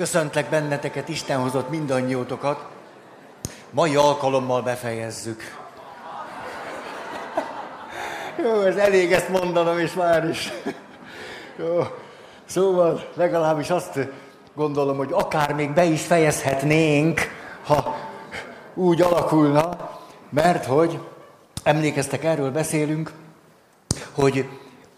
Köszöntlek benneteket, Isten hozott mindannyiótokat. Mai alkalommal befejezzük. Jó, ez elég ezt mondanom, és már is. Jó. Szóval legalábbis azt gondolom, hogy akár még be is fejezhetnénk, ha úgy alakulna, mert hogy emlékeztek, erről beszélünk, hogy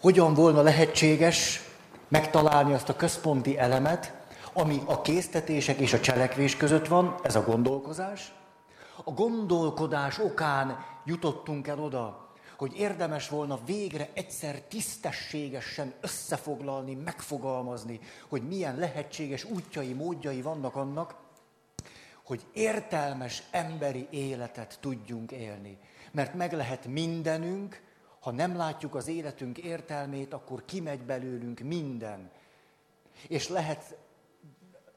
hogyan volna lehetséges megtalálni azt a központi elemet, ami a késztetések és a cselekvés között van, ez a gondolkozás. A gondolkodás okán jutottunk el oda, hogy érdemes volna végre egyszer tisztességesen összefoglalni, megfogalmazni, hogy milyen lehetséges útjai, módjai vannak annak, hogy értelmes emberi életet tudjunk élni. Mert meg lehet mindenünk, ha nem látjuk az életünk értelmét, akkor kimegy belőlünk minden. És lehet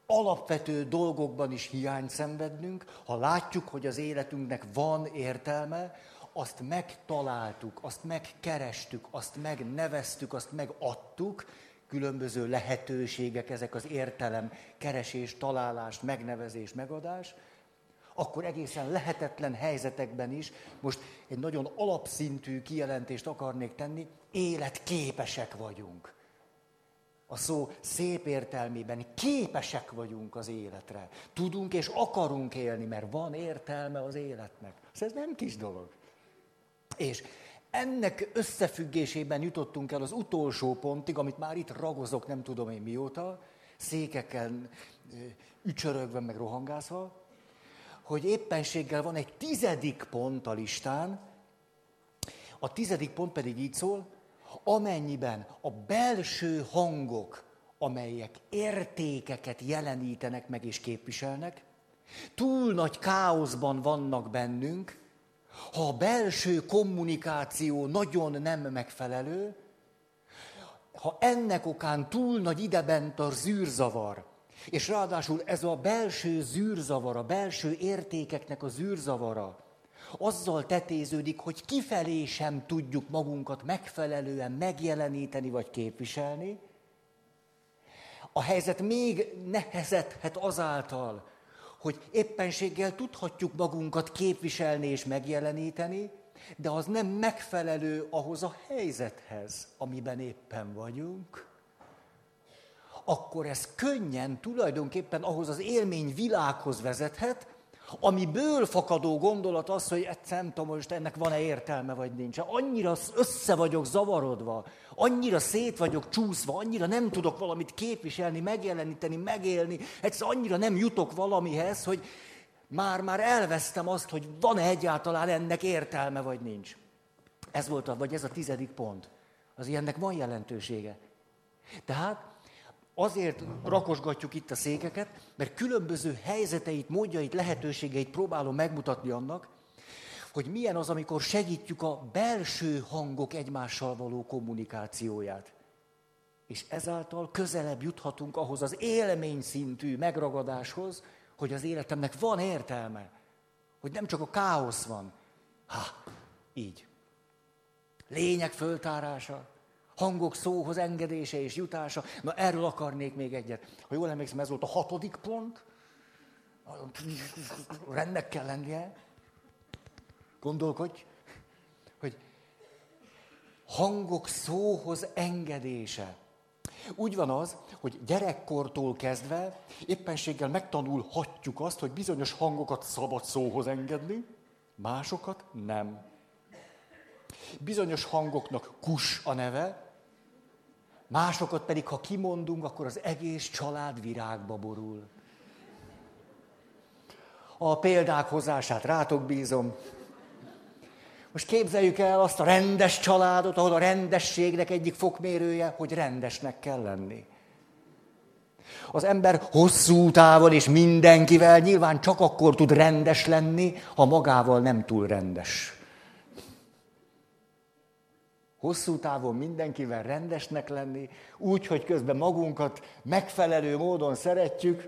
alapvető dolgokban is hiányt szenvednünk, ha látjuk, hogy az életünknek van értelme, azt megtaláltuk, azt megkerestük, azt megneveztük, azt megadtuk, különböző lehetőségek, ezek az értelem, keresés, találás, megnevezés, megadás, akkor egészen lehetetlen helyzetekben is, most egy nagyon alapszintű kijelentést akarnék tenni, életképesek vagyunk. A szó szép értelmében képesek vagyunk az életre. Tudunk és akarunk élni, mert van értelme az életnek. Ez nem kis dolog. És ennek összefüggésében jutottunk el az utolsó pontig, amit már itt ragozok, nem tudom én mióta, székeken ücsörögve, meg rohangászva, hogy éppenséggel van egy tizedik pont a listán, a tizedik pont pedig így szól, amennyiben a belső hangok, amelyek értékeket jelenítenek meg és képviselnek, túl nagy káoszban vannak bennünk, ha a belső kommunikáció nagyon nem megfelelő, ha ennek okán túl nagy idebent a zűrzavar, és ráadásul ez a belső zűrzavar, a belső értékeknek a zűrzavara, azzal tetéződik, hogy kifelé sem tudjuk magunkat megfelelően megjeleníteni vagy képviselni, a helyzet még nehezedhet azáltal, hogy éppenséggel tudhatjuk magunkat képviselni és megjeleníteni, de az nem megfelelő ahhoz a helyzethez, amiben éppen vagyunk, akkor ez könnyen tulajdonképpen ahhoz az élmény világhoz vezethet, amiből fakadó gondolat az, hogy egyszer nem tudom, most ennek van-e értelme, vagy nincs. Annyira össze vagyok zavarodva, annyira szét vagyok csúszva, annyira nem tudok valamit képviselni, megjeleníteni, megélni, egyszer annyira nem jutok valamihez, hogy már-már elvesztem azt, hogy van-e egyáltalán ennek értelme, vagy nincs. Ez volt a, vagy ez a tizedik pont. Az ilyennek van jelentősége. Tehát azért rakosgatjuk itt a székeket, mert különböző helyzeteit, módjait, lehetőségeit próbálom megmutatni annak, hogy milyen az, amikor segítjük a belső hangok egymással való kommunikációját. És ezáltal közelebb juthatunk ahhoz az élmény szintű megragadáshoz, hogy az életemnek van értelme. Hogy nem csak a káosz van. Ha, így. Lények föltárása, hangok szóhoz engedése és jutása. Na erről akarnék még egyet. Ha jól emlékszem, ez volt a hatodik pont. Rendnek kell lennie. Gondolkodj, hogy hangok szóhoz engedése. Úgy van az, hogy gyerekkortól kezdve éppenséggel megtanulhatjuk azt, hogy bizonyos hangokat szabad szóhoz engedni, másokat nem. Bizonyos hangoknak kus a neve, Másokat pedig, ha kimondunk, akkor az egész család virágba borul. A példák hozását rátok bízom. Most képzeljük el azt a rendes családot, ahol a rendességnek egyik fokmérője, hogy rendesnek kell lenni. Az ember hosszú távon és mindenkivel nyilván csak akkor tud rendes lenni, ha magával nem túl rendes hosszú távon mindenkivel rendesnek lenni, úgy, hogy közben magunkat megfelelő módon szeretjük,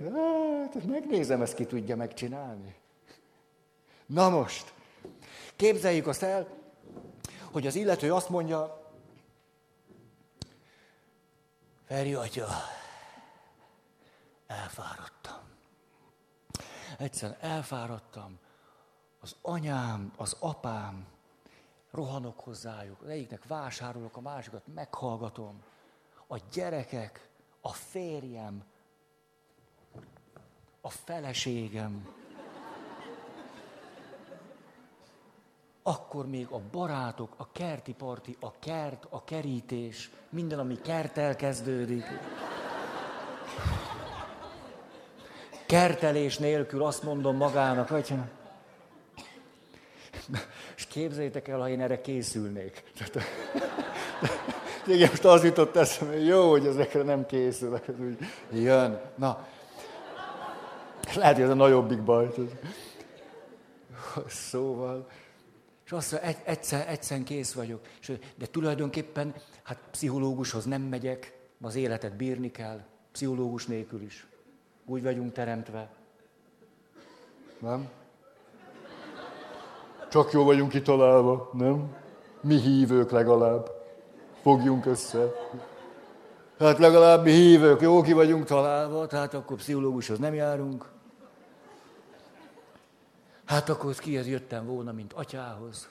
hát megnézem, ezt ki tudja megcsinálni. Na most, képzeljük azt el, hogy az illető azt mondja, Feri atya, elfáradtam. Egyszerűen elfáradtam. Az anyám, az apám, rohanok hozzájuk, az egyiknek vásárolok, a másikat meghallgatom. A gyerekek, a férjem, a feleségem, akkor még a barátok, a kerti parti, a kert, a kerítés, minden, ami kertel kezdődik. Kertelés nélkül azt mondom magának, hogy és képzeljétek el, ha én erre készülnék. Igen, most az jutott eszembe, hogy jó, hogy ezekre nem készülök, ez úgy jön. Na, lehet, hogy ez a nagyobbik baj. Szóval, és azt mondja, egy, egyszer, egyszer kész vagyok. De tulajdonképpen, hát pszichológushoz nem megyek, az életet bírni kell, pszichológus nélkül is. Úgy vagyunk teremtve. Nem? Csak jó vagyunk kitalálva, nem? Mi hívők legalább. Fogjunk össze. Hát legalább mi hívők, jó ki vagyunk találva, tehát akkor pszichológushoz nem járunk. Hát akkor kihez jöttem volna, mint atyához.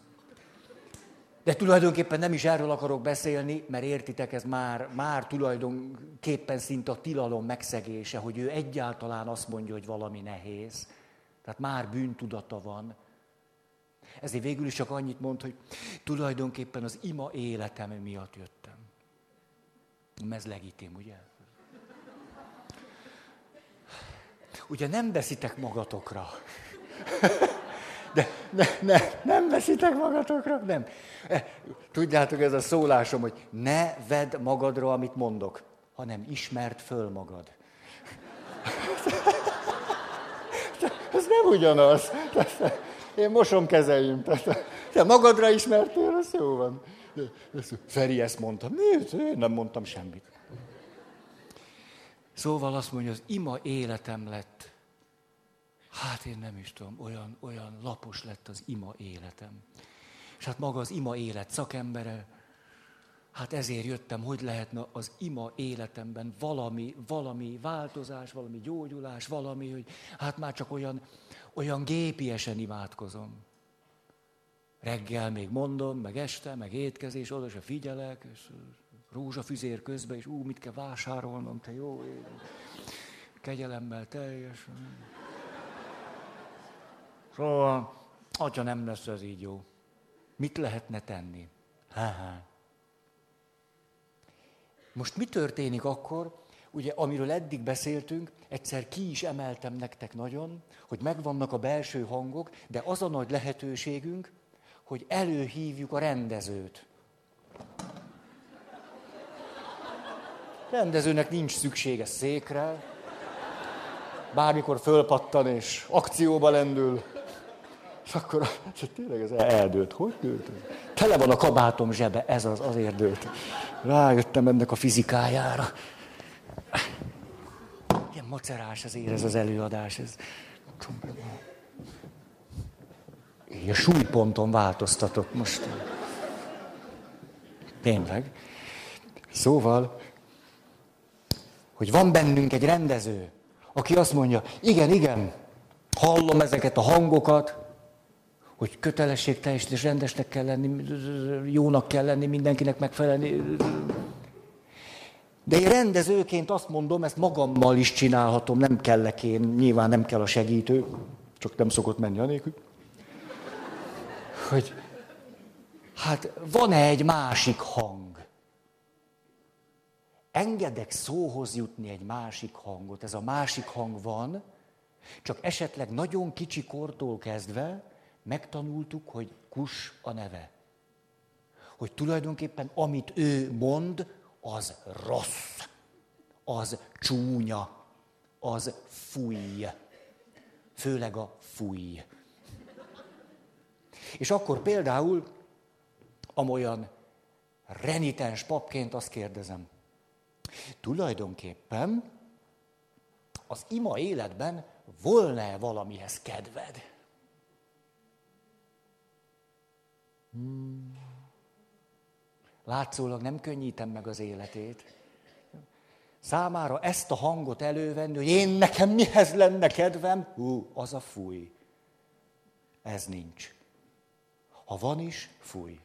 De tulajdonképpen nem is erről akarok beszélni, mert értitek, ez már, már tulajdonképpen szinte a tilalom megszegése, hogy ő egyáltalán azt mondja, hogy valami nehéz. Tehát már bűntudata van. Ezért végül is csak annyit mond, hogy tulajdonképpen az ima életem miatt jöttem. Ez legitim, ugye? Ugye nem veszitek magatokra. De ne, ne, nem veszitek magatokra, nem. E, tudjátok, ez a szólásom, hogy ne vedd magadra, amit mondok, hanem ismert föl magad. Ez nem ugyanaz. Én mosom kezeim. Te magadra ismertél, az jó van. Feri ezt mondta. Miért? Én nem mondtam semmit. Szóval azt mondja, az ima életem lett. Hát én nem is tudom, olyan, olyan lapos lett az ima életem. És hát maga az ima élet szakembere, hát ezért jöttem, hogy lehetne az ima életemben valami, valami változás, valami gyógyulás, valami, hogy hát már csak olyan, olyan gépiesen imádkozom. Reggel még mondom, meg este, meg étkezés, oda se figyelek, és rózsafüzér közben, és ú, mit kell vásárolnom, te jó ég. Kegyelemmel teljesen. Szóval, atya nem lesz ez így jó. Mit lehetne tenni? Ha-ha. Most mi történik akkor, ugye amiről eddig beszéltünk, egyszer ki is emeltem nektek nagyon, hogy megvannak a belső hangok, de az a nagy lehetőségünk, hogy előhívjuk a rendezőt. Rendezőnek nincs szüksége székre, bármikor fölpattan és akcióba lendül. És akkor tényleg ez eldőlt. Hogy dőlt? Tele van a kabátom zsebe, ez az, azért dőlt. Rájöttem ennek a fizikájára. Ilyen macerás azért ez az előadás. Ez... Én a súlyponton változtatok most. Tényleg. Szóval, hogy van bennünk egy rendező, aki azt mondja, igen, igen, hallom ezeket a hangokat, hogy kötelességteljes és rendesnek kell lenni, jónak kell lenni, mindenkinek megfelelni. De én rendezőként azt mondom, ezt magammal is csinálhatom, nem kellek én, nyilván nem kell a segítő, csak nem szokott menni anélkül. Hogy hát van-e egy másik hang? Engedek szóhoz jutni egy másik hangot. Ez a másik hang van, csak esetleg nagyon kicsi kortól kezdve megtanultuk, hogy kus a neve. Hogy tulajdonképpen amit ő mond, az rossz, az csúnya, az fúj. Főleg a fúj. És akkor például, amolyan renitens papként azt kérdezem, tulajdonképpen az ima életben volna-e valamihez kedved? Hmm. Látszólag nem könnyítem meg az életét. számára ezt a hangot elővenni, hogy én nekem mihez lenne kedvem, hú, az a fúj. Ez nincs. Ha van is, fúj.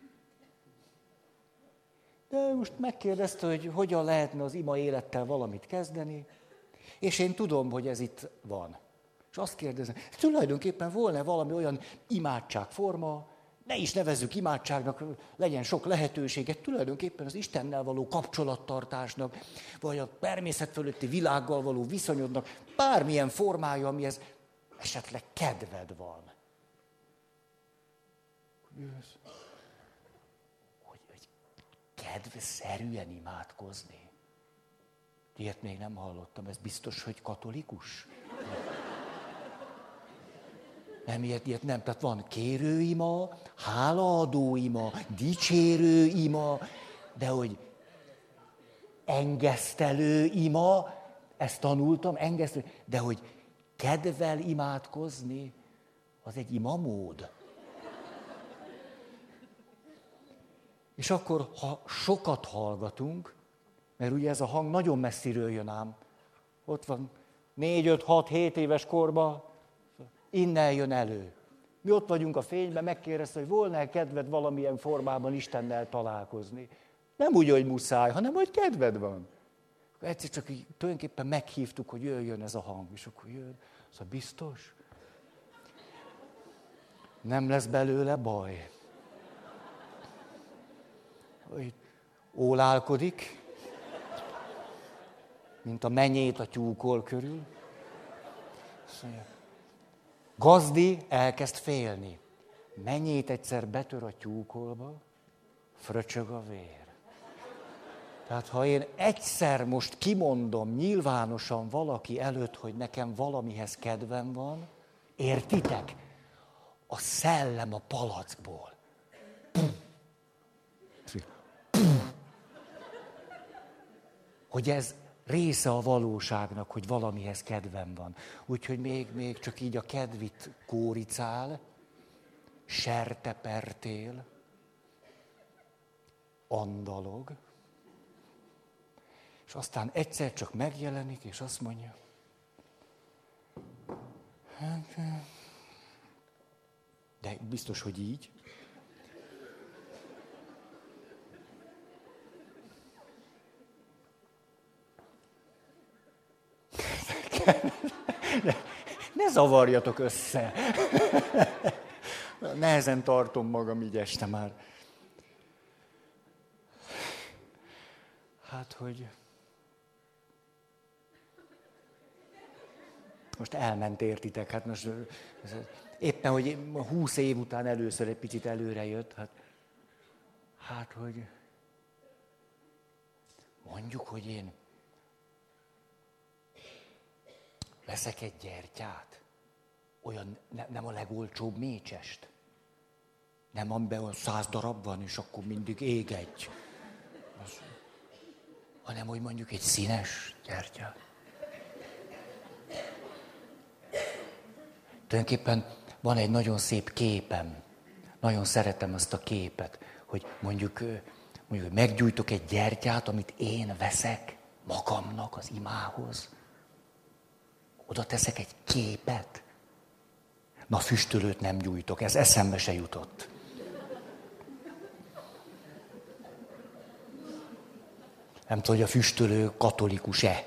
De most megkérdezte, hogy hogyan lehetne az ima élettel valamit kezdeni, és én tudom, hogy ez itt van. És azt kérdezem, tulajdonképpen volna valami olyan imádságforma, ne is nevezzük imádságnak, legyen sok lehetőséget, tulajdonképpen az Istennel való kapcsolattartásnak, vagy a természet fölötti világgal való viszonyodnak, bármilyen formája, amihez esetleg kedved van. Hogy, hogy kedvszerűen imádkozni. Ilyet még nem hallottam, ez biztos, hogy katolikus? Nem, ilyet, ilyet nem. Tehát van kérőima, hálaadóima, dicsérőima, de hogy engesztelő ima, ezt tanultam, engesztelő, de hogy kedvel imádkozni, az egy imamód. És akkor, ha sokat hallgatunk, mert ugye ez a hang nagyon messziről jön ám, ott van négy, öt, hat, hét éves korban, innen jön elő. Mi ott vagyunk a fényben, megkérdezte, hogy volna-e kedved valamilyen formában Istennel találkozni. Nem úgy, hogy muszáj, hanem hogy kedved van. Egyszer csak így, tulajdonképpen meghívtuk, hogy jöjjön ez a hang, és akkor jön. Szóval biztos? Nem lesz belőle baj. Hogy ólálkodik, mint a menyét a tyúkol körül. Szóval, Gazdi elkezd félni. Mennyét egyszer betör a tyúkolba, fröcsög a vér. Tehát ha én egyszer most kimondom nyilvánosan valaki előtt, hogy nekem valamihez kedvem van, értitek? A szellem a palackból. Hogy ez része a valóságnak, hogy valamihez kedvem van. Úgyhogy még, még csak így a kedvit kóricál, sertepertél, andalog, és aztán egyszer csak megjelenik, és azt mondja, hát, de biztos, hogy így, Ne, ne zavarjatok össze. Nehezen tartom magam így este már. Hát, hogy... Most elment értitek, hát most éppen, hogy húsz év után először egy picit előre jött, hát, hát, hogy mondjuk, hogy én veszek egy gyertyát, olyan ne, nem a legolcsóbb mécsest, nem amiben olyan száz darab van, és akkor mindig ég egy, az, hanem hogy mondjuk egy színes gyertya. Tulajdonképpen van egy nagyon szép képem, nagyon szeretem azt a képet, hogy mondjuk, mondjuk meggyújtok egy gyertyát, amit én veszek magamnak az imához, oda teszek egy képet. Na, füstölőt nem gyújtok, ez eszembe se jutott. Nem tudom, hogy a füstölő katolikus-e.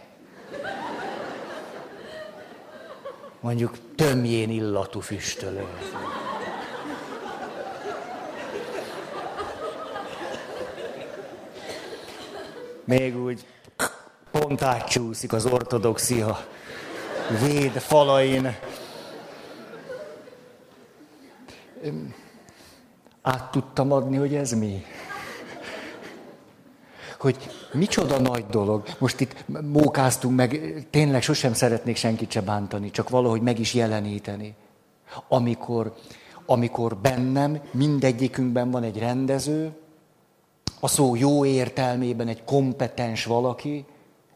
Mondjuk tömjén illatú füstölő. Még úgy pont átcsúszik az ortodoxia véd falain. Át tudtam adni, hogy ez mi? Hogy micsoda nagy dolog. Most itt mókáztunk meg, tényleg sosem szeretnék senkit se bántani, csak valahogy meg is jeleníteni. Amikor, amikor bennem, mindegyikünkben van egy rendező, a szó jó értelmében egy kompetens valaki,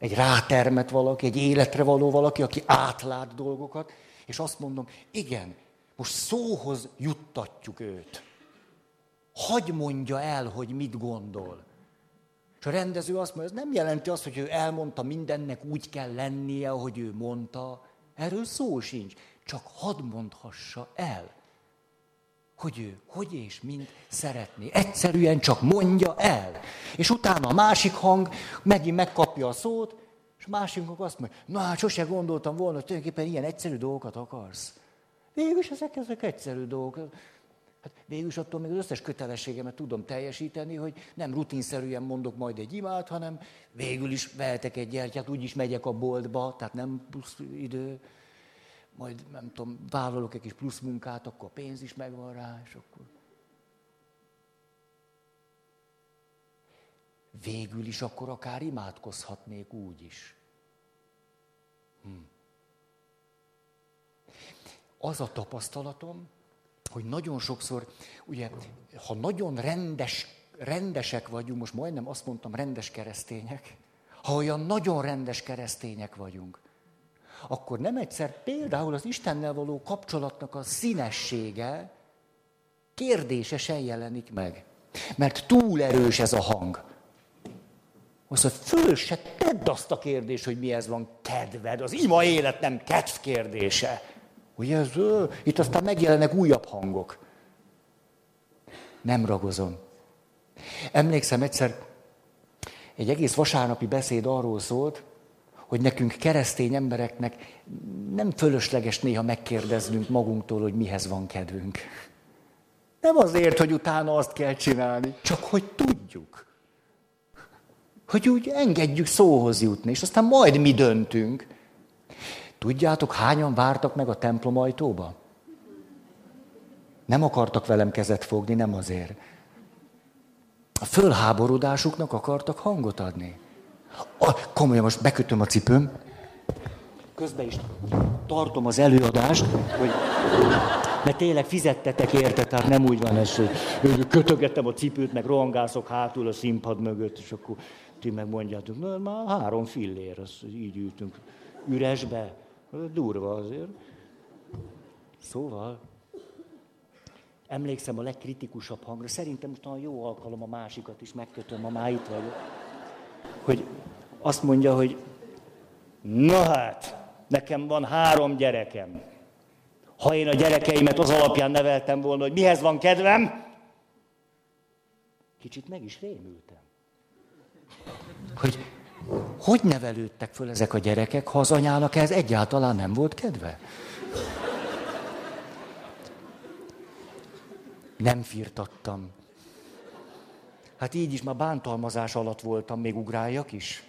egy rátermet valaki, egy életre való valaki, aki átlát dolgokat, és azt mondom, igen, most szóhoz juttatjuk őt. Hagy mondja el, hogy mit gondol. És a rendező azt mondja, ez nem jelenti azt, hogy ő elmondta mindennek úgy kell lennie, ahogy ő mondta. Erről szó sincs. Csak hadd mondhassa el, hogy ő hogy és mint szeretné. Egyszerűen csak mondja el. És utána a másik hang megint megkapja a szót, és a másik hang azt mondja, na hát sose gondoltam volna, hogy tulajdonképpen ilyen egyszerű dolgokat akarsz. Végül is ezek, ezek egyszerű dolgok. Hát végül is attól még az összes kötelességemet tudom teljesíteni, hogy nem rutinszerűen mondok majd egy imát, hanem végül is vehetek egy gyertyát, úgyis megyek a boltba, tehát nem plusz idő. Majd nem tudom, vállalok egy kis plusz munkát, akkor a pénz is megvan rá, és akkor... Végül is akkor akár imádkozhatnék úgy is. Hm. Az a tapasztalatom, hogy nagyon sokszor, ugye, ha nagyon rendes, rendesek vagyunk, most majdnem azt mondtam, rendes keresztények, ha olyan nagyon rendes keresztények vagyunk, akkor nem egyszer például az Istennel való kapcsolatnak a színessége kérdésesen jelenik meg. Mert túl erős ez a hang. Azt mondja, föl se tedd azt a kérdést, hogy mihez van kedved. Az ima élet nem kedv kérdése. Ugye ez, itt aztán megjelennek újabb hangok. Nem ragozom. Emlékszem egyszer, egy egész vasárnapi beszéd arról szólt, hogy nekünk keresztény embereknek nem fölösleges néha megkérdeznünk magunktól, hogy mihez van kedvünk. Nem azért, hogy utána azt kell csinálni, csak hogy tudjuk. Hogy úgy engedjük szóhoz jutni, és aztán majd mi döntünk. Tudjátok, hányan vártak meg a templom ajtóba? Nem akartak velem kezet fogni, nem azért. A fölháborodásuknak akartak hangot adni. A, komolyan, most bekötöm a cipőm, közben is tartom az előadást, hogy mert tényleg fizettetek érte, tehát nem úgy van ez, hogy kötögettem a cipőt, meg rohangászok hátul a színpad mögött, és akkor ti meg mondjátok, na már három fillér, az így ültünk üresbe. Durva azért. Szóval, emlékszem a legkritikusabb hangra, szerintem most jó alkalom a másikat is megkötöm, ma már itt vagyok, hogy azt mondja, hogy na hát, nekem van három gyerekem. Ha én a gyerekeimet az alapján neveltem volna, hogy mihez van kedvem, kicsit meg is rémültem. Hogy hogy nevelődtek föl ezek a gyerekek, ha az anyának ez egyáltalán nem volt kedve? Nem firtattam. Hát így is már bántalmazás alatt voltam, még ugráljak is.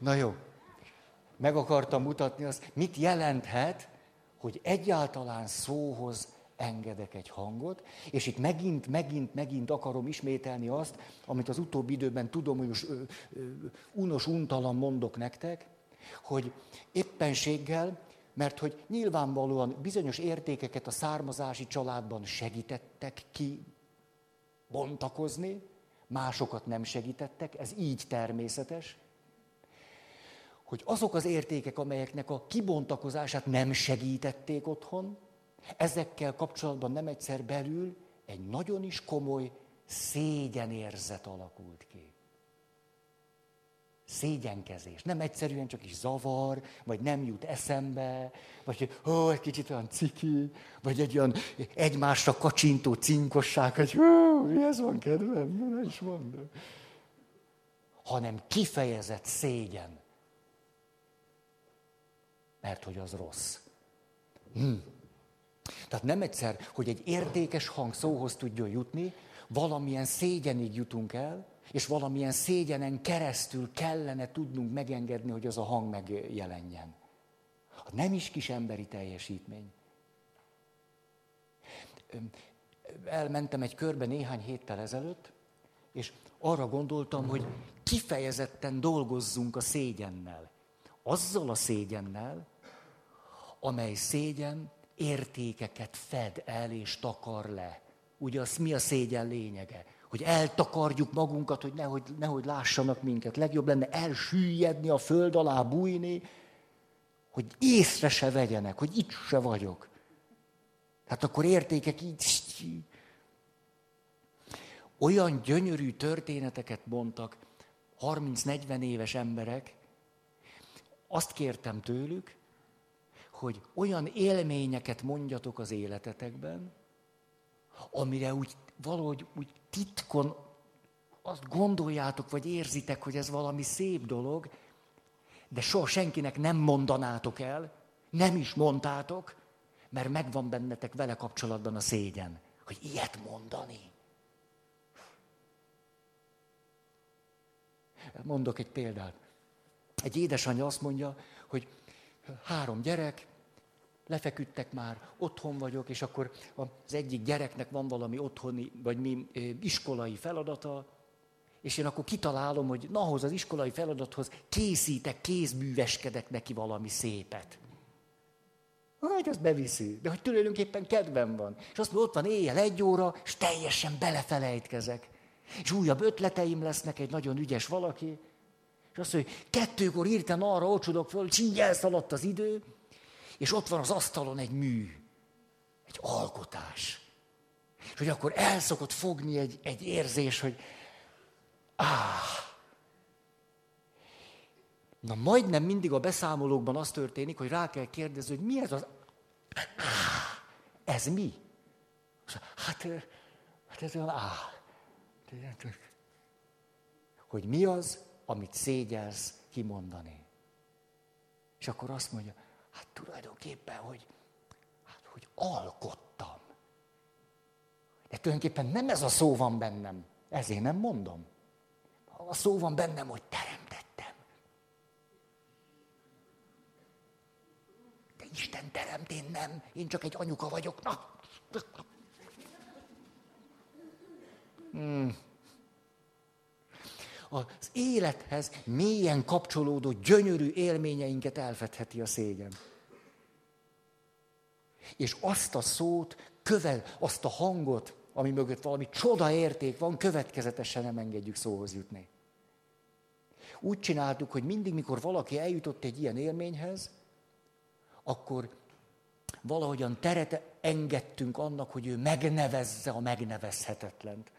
Na jó, meg akartam mutatni azt, mit jelenthet, hogy egyáltalán szóhoz engedek egy hangot, és itt megint, megint, megint akarom ismételni azt, amit az utóbbi időben tudom, hogy most ö, ö, unos, untalan mondok nektek, hogy éppenséggel, mert hogy nyilvánvalóan bizonyos értékeket a származási családban segítettek ki bontakozni, másokat nem segítettek, ez így természetes, hogy azok az értékek, amelyeknek a kibontakozását nem segítették otthon, Ezekkel kapcsolatban nem egyszer belül egy nagyon is komoly szégyenérzet alakult ki. Szégyenkezés. Nem egyszerűen csak is zavar, vagy nem jut eszembe, vagy hogy ó, egy kicsit olyan ciki, vagy egy olyan egymásra kacsintó cinkosság, hogy ó, mi ez van kedvem, ne is mondom. Hanem kifejezett szégyen. Mert hogy az rossz. Hm. Tehát nem egyszer, hogy egy értékes hang szóhoz tudjon jutni, valamilyen szégyenig jutunk el, és valamilyen szégyenen keresztül kellene tudnunk megengedni, hogy az a hang megjelenjen. Nem is kis emberi teljesítmény. Elmentem egy körbe néhány héttel ezelőtt, és arra gondoltam, hogy kifejezetten dolgozzunk a szégyennel. Azzal a szégyennel, amely szégyen értékeket fed el és takar le. Ugye az mi a szégyen lényege? Hogy eltakarjuk magunkat, hogy nehogy, nehogy lássanak minket. Legjobb lenne elsüllyedni, a föld alá bújni, hogy észre se vegyenek, hogy itt se vagyok. Hát akkor értékek így... olyan gyönyörű történeteket mondtak 30-40 éves emberek, azt kértem tőlük, hogy olyan élményeket mondjatok az életetekben, amire úgy valahogy úgy titkon azt gondoljátok, vagy érzitek, hogy ez valami szép dolog, de soha senkinek nem mondanátok el, nem is mondtátok, mert megvan bennetek vele kapcsolatban a szégyen, hogy ilyet mondani. Mondok egy példát. Egy édesanyja azt mondja, hogy három gyerek, lefeküdtek már, otthon vagyok, és akkor az egyik gyereknek van valami otthoni, vagy mi iskolai feladata, és én akkor kitalálom, hogy na, ahhoz az iskolai feladathoz készítek, kézműveskedek neki valami szépet. Hát, azt beviszi, de hogy tulajdonképpen kedvem van. És azt mondja, ott van éjjel egy óra, és teljesen belefelejtkezek. És újabb ötleteim lesznek, egy nagyon ügyes valaki, és azt mondja, hogy kettőkor írtam arra ocsudok föl, hogy elszaladt az idő, és ott van az asztalon egy mű, egy alkotás. És hogy akkor el szokott fogni egy, egy érzés, hogy áh, Na majdnem mindig a beszámolókban az történik, hogy rá kell kérdezni, hogy mi ez az... Ez mi? Hát, hát ez olyan áh. Hogy mi az, amit szégyelsz kimondani. És akkor azt mondja, hát tulajdonképpen, hogy, hát, hogy alkottam. De tulajdonképpen nem ez a szó van bennem, ezért nem mondom. A szó van bennem, hogy teremtettem. De Isten teremt, én nem, én csak egy anyuka vagyok. Na. Hmm az élethez mélyen kapcsolódó gyönyörű élményeinket elfedheti a szégyen. És azt a szót, kövel, azt a hangot, ami mögött valami csoda érték van, következetesen nem engedjük szóhoz jutni. Úgy csináltuk, hogy mindig, mikor valaki eljutott egy ilyen élményhez, akkor valahogyan teret engedtünk annak, hogy ő megnevezze a megnevezhetetlent.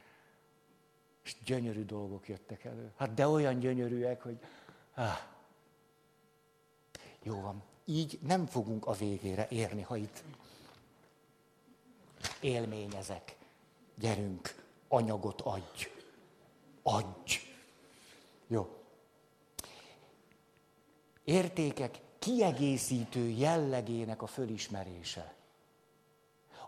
És gyönyörű dolgok jöttek elő. Hát de olyan gyönyörűek, hogy... Ah, jó van, így nem fogunk a végére érni, ha itt élményezek. Gyerünk, anyagot adj. Adj. Jó. Értékek kiegészítő jellegének a fölismerése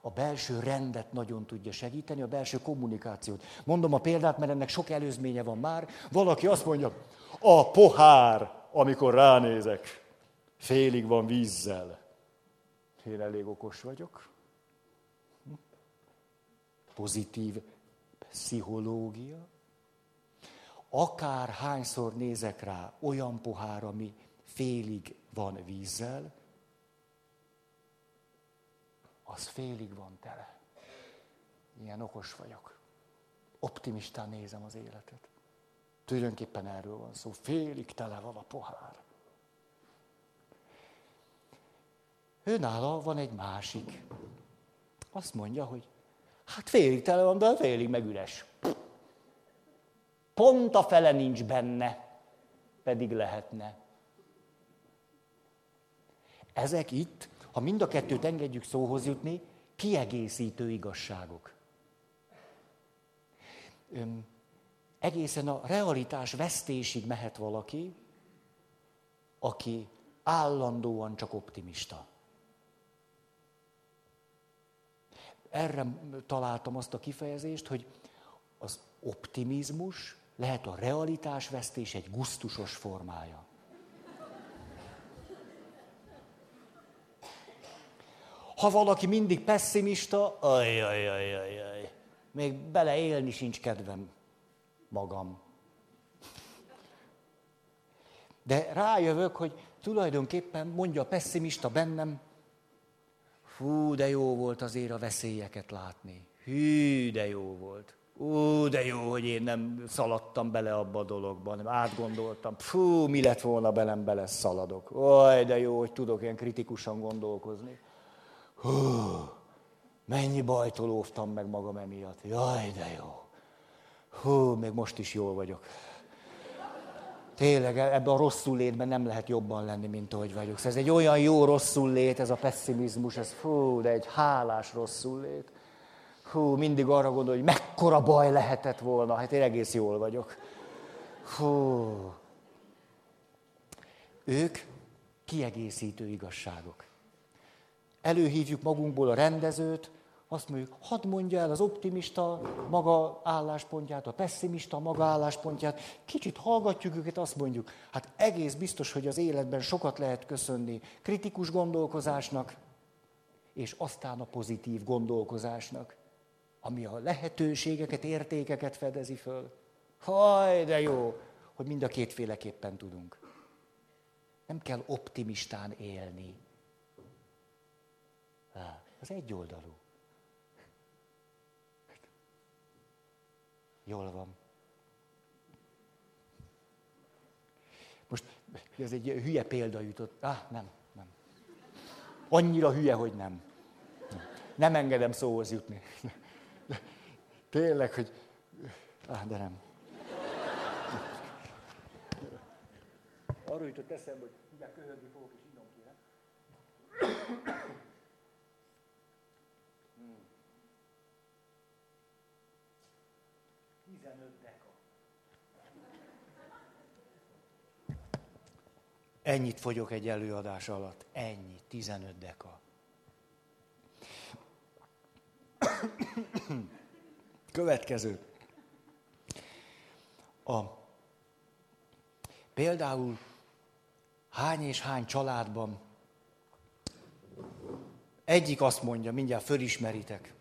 a belső rendet nagyon tudja segíteni, a belső kommunikációt. Mondom a példát, mert ennek sok előzménye van már. Valaki azt mondja, a pohár, amikor ránézek, félig van vízzel. Én elég okos vagyok. Pozitív pszichológia. Akár hányszor nézek rá olyan pohár, ami félig van vízzel, az félig van tele. Ilyen okos vagyok. Optimistán nézem az életet. Tulajdonképpen erről van szó. Félig tele van a pohár. Őnála van egy másik. Azt mondja, hogy hát félig tele van, de félig meg üres. Pont a fele nincs benne, pedig lehetne. Ezek itt ha mind a kettőt engedjük szóhoz jutni, kiegészítő igazságok. Öm, egészen a realitás vesztésig mehet valaki, aki állandóan csak optimista. Erre találtam azt a kifejezést, hogy az optimizmus lehet a realitás vesztés egy gusztusos formája. Ha valaki mindig pessimista, ajajajajaj, még beleélni sincs kedvem magam. De rájövök, hogy tulajdonképpen mondja a pessimista bennem, fú, de jó volt azért a veszélyeket látni. Hű, de jó volt. Ú, de jó, hogy én nem szaladtam bele abba a dologba, hanem átgondoltam. Fú, mi lett volna belem, bele szaladok. Oj, de jó, hogy tudok ilyen kritikusan gondolkozni. Hú, mennyi bajtól óvtam meg magam emiatt. Jaj, de jó. Hú, még most is jól vagyok. Tényleg, ebben a rosszul létben nem lehet jobban lenni, mint ahogy vagyok. Szóval ez egy olyan jó rosszul lét, ez a pessimizmus, ez fú, de egy hálás rosszul lét. Hú, mindig arra gondol, hogy mekkora baj lehetett volna. Hát én egész jól vagyok. Hú. Ők kiegészítő igazságok. Előhívjuk magunkból a rendezőt, azt mondjuk, hadd mondja el az optimista maga álláspontját, a pessimista maga álláspontját, kicsit hallgatjuk őket, azt mondjuk, hát egész biztos, hogy az életben sokat lehet köszönni kritikus gondolkozásnak, és aztán a pozitív gondolkozásnak, ami a lehetőségeket, értékeket fedezi föl. Haj, de jó, hogy mind a kétféleképpen tudunk. Nem kell optimistán élni. Az egyoldalú. Jól van. Most ez egy hülye példa jutott. Ah, nem, nem. Annyira hülye, hogy nem. Nem engedem szóhoz jutni. Tényleg, hogy... Ah, de nem. Arról jutott eszembe, hogy mindjárt köhögni fogok, és innom kéne. Ennyit fogyok egy előadás alatt. Ennyi, 15 deka. Következő. A, például hány és hány családban egyik azt mondja, mindjárt fölismeritek,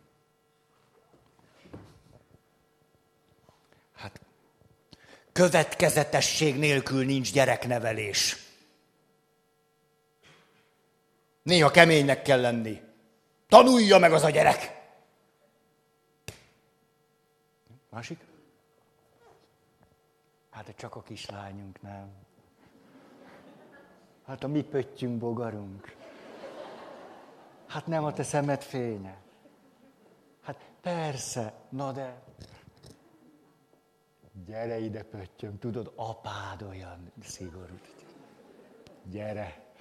Következetesség nélkül nincs gyereknevelés. Néha keménynek kell lenni. Tanulja meg az a gyerek. Másik? Hát de csak a kislányunk nem. Hát a mi pöttyünk bogarunk. Hát nem a te szemed fénye. Hát persze, na de Gyere ide, pöttyöm, tudod, apád olyan szigorú. Gyere.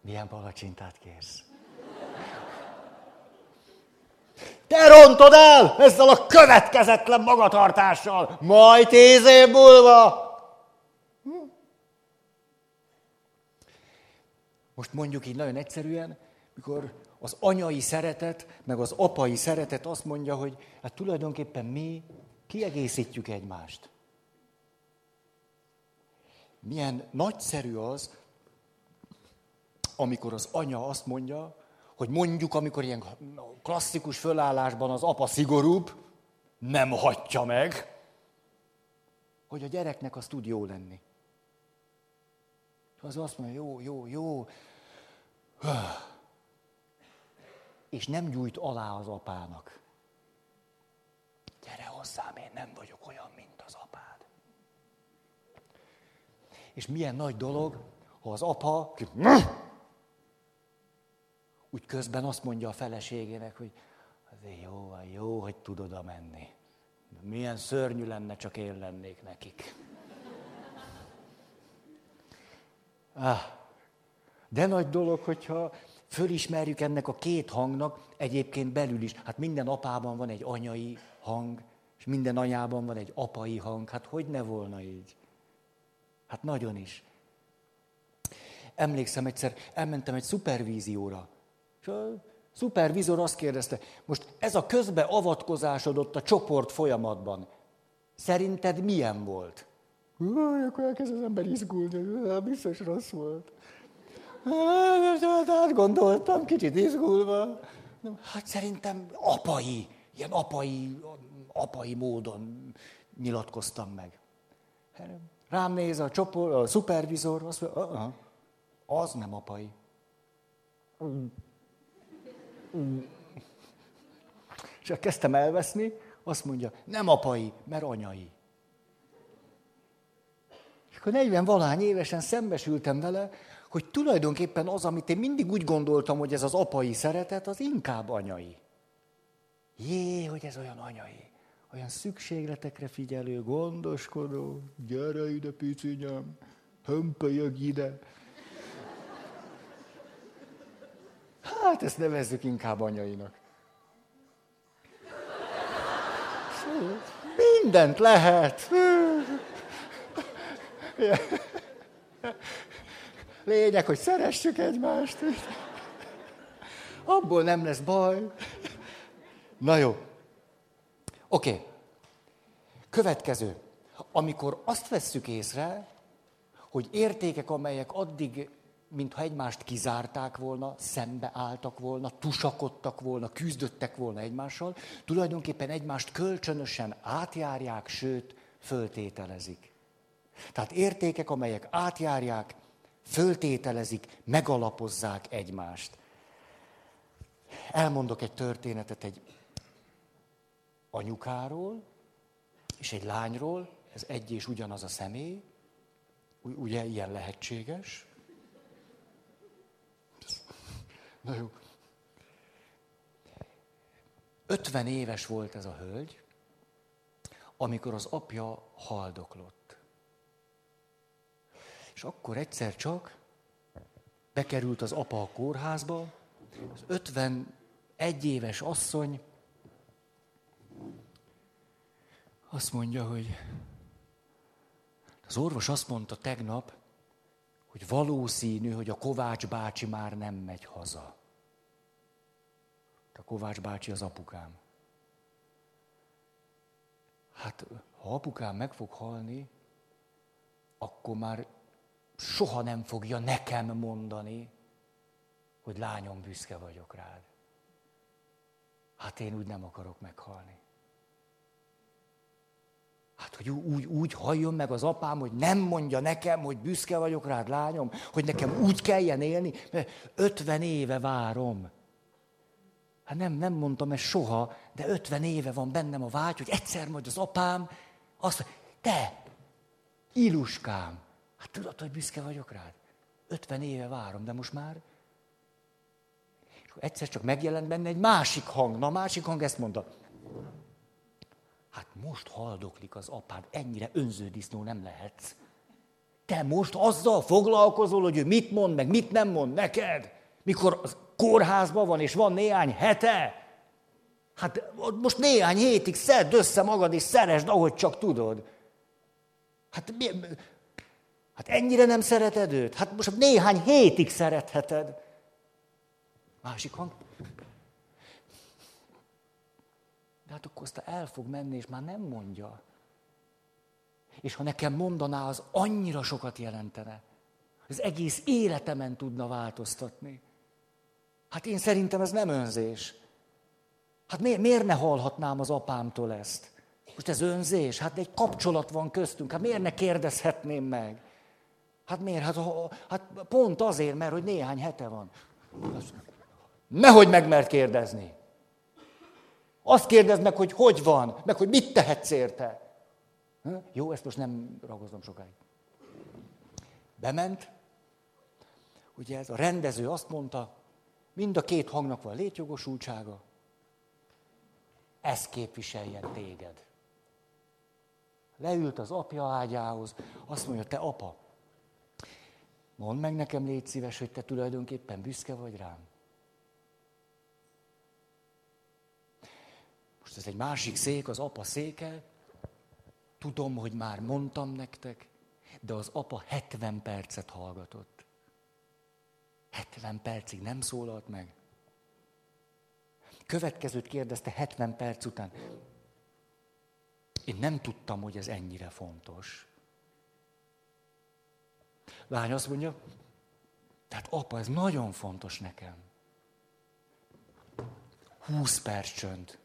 Milyen palacsintát kérsz? Te rontod el ezzel a következetlen magatartással, majd tíz év múlva. Most mondjuk így nagyon egyszerűen, mikor az anyai szeretet, meg az apai szeretet azt mondja, hogy hát tulajdonképpen mi kiegészítjük egymást. Milyen nagyszerű az, amikor az anya azt mondja, hogy mondjuk, amikor ilyen klasszikus fölállásban az apa szigorúbb, nem hagyja meg, hogy a gyereknek az tud jó lenni. És az azt mondja, jó, jó, jó. És nem gyújt alá az apának gyere hozzám, én nem vagyok olyan, mint az apád. És milyen nagy dolog, ha az apa úgy közben azt mondja a feleségének, hogy azért jó, jó, hogy tud oda menni. Milyen szörnyű lenne, csak én lennék nekik. Ah, de nagy dolog, hogyha fölismerjük ennek a két hangnak egyébként belül is. Hát minden apában van egy anyai hang, és minden anyában van egy apai hang. Hát hogy ne volna így? Hát nagyon is. Emlékszem egyszer, elmentem egy szupervízióra, és a szupervizor azt kérdezte, most ez a közbeavatkozásod ott a csoport folyamatban, szerinted milyen volt? Hú, akkor elkezd az ember izgulni, biztos rossz volt. Hát, hát gondoltam, kicsit izgulva. Hát szerintem apai ilyen apai, apai módon nyilatkoztam meg. Rám néz a csoport, a szupervizor, azt mondja, az nem apai. És kezdtem elveszni, azt mondja, nem apai, mert anyai. És akkor 40 valány évesen szembesültem vele, hogy tulajdonképpen az, amit én mindig úgy gondoltam, hogy ez az apai szeretet, az inkább anyai. Jé, hogy ez olyan anyai. olyan szükségletekre figyelő, gondoskodó, gyere ide, picinyám, hömpölyög ide. Hát ezt nevezzük inkább anyainak. Mindent lehet. Lényeg, hogy szeressük egymást. Abból nem lesz baj. Na jó. Oké. Következő. Amikor azt vesszük észre, hogy értékek, amelyek addig, mintha egymást kizárták volna, szembe álltak volna, tusakodtak volna, küzdöttek volna egymással, tulajdonképpen egymást kölcsönösen átjárják, sőt, föltételezik. Tehát értékek, amelyek átjárják, föltételezik, megalapozzák egymást. Elmondok egy történetet egy anyukáról, és egy lányról, ez egy és ugyanaz a személy, ugye ilyen lehetséges. Na jó. 50 éves volt ez a hölgy, amikor az apja haldoklott. És akkor egyszer csak bekerült az apa a kórházba, az 51 éves asszony azt mondja, hogy az orvos azt mondta tegnap, hogy valószínű, hogy a Kovács bácsi már nem megy haza. A Kovács bácsi az apukám. Hát, ha apukám meg fog halni, akkor már soha nem fogja nekem mondani, hogy lányom, büszke vagyok rád. Hát én úgy nem akarok meghalni. Hát, hogy úgy, úgy halljon meg az apám, hogy nem mondja nekem, hogy büszke vagyok rád, lányom, hogy nekem úgy kelljen élni, mert 50 éve várom. Hát nem, nem mondtam ezt soha, de 50 éve van bennem a vágy, hogy egyszer majd az apám azt mondja, te, Iluskám, hát tudod, hogy büszke vagyok rád? 50 éve várom, de most már... És egyszer csak megjelent benne egy másik hang. Na, a másik hang ezt mondta. Hát most haldoklik az apád, ennyire önződisznó nem lehetsz. Te most azzal foglalkozol, hogy ő mit mond, meg mit nem mond neked, mikor az kórházban van, és van néhány hete. Hát most néhány hétig szedd össze magad, és szeresd, ahogy csak tudod. Hát, mi, hát ennyire nem szereted őt? Hát most néhány hétig szeretheted. Másik hang. De hát akkor aztán el fog menni, és már nem mondja. És ha nekem mondaná, az annyira sokat jelentene. Az egész életemen tudna változtatni. Hát én szerintem ez nem önzés. Hát miért, miért ne hallhatnám az apámtól ezt? Most ez önzés? Hát egy kapcsolat van köztünk. Hát miért ne kérdezhetném meg? Hát miért? Hát, hát pont azért, mert hogy néhány hete van. Nehogy megmert kérdezni. Azt kérdezd meg, hogy hogy van, meg hogy mit tehetsz érte. Jó, ezt most nem ragozom sokáig. Bement, ugye ez a rendező azt mondta, mind a két hangnak van létjogosultsága, ez képviseljen téged. Leült az apja ágyához, azt mondja, te apa, mondd meg nekem, légy szíves, hogy te tulajdonképpen büszke vagy rám. Ez egy másik szék, az apa széke. Tudom, hogy már mondtam nektek, de az apa 70 percet hallgatott. 70 percig nem szólalt meg. Következőt kérdezte 70 perc után. Én nem tudtam, hogy ez ennyire fontos. Lány azt mondja, tehát apa, ez nagyon fontos nekem. 20 perc csönd.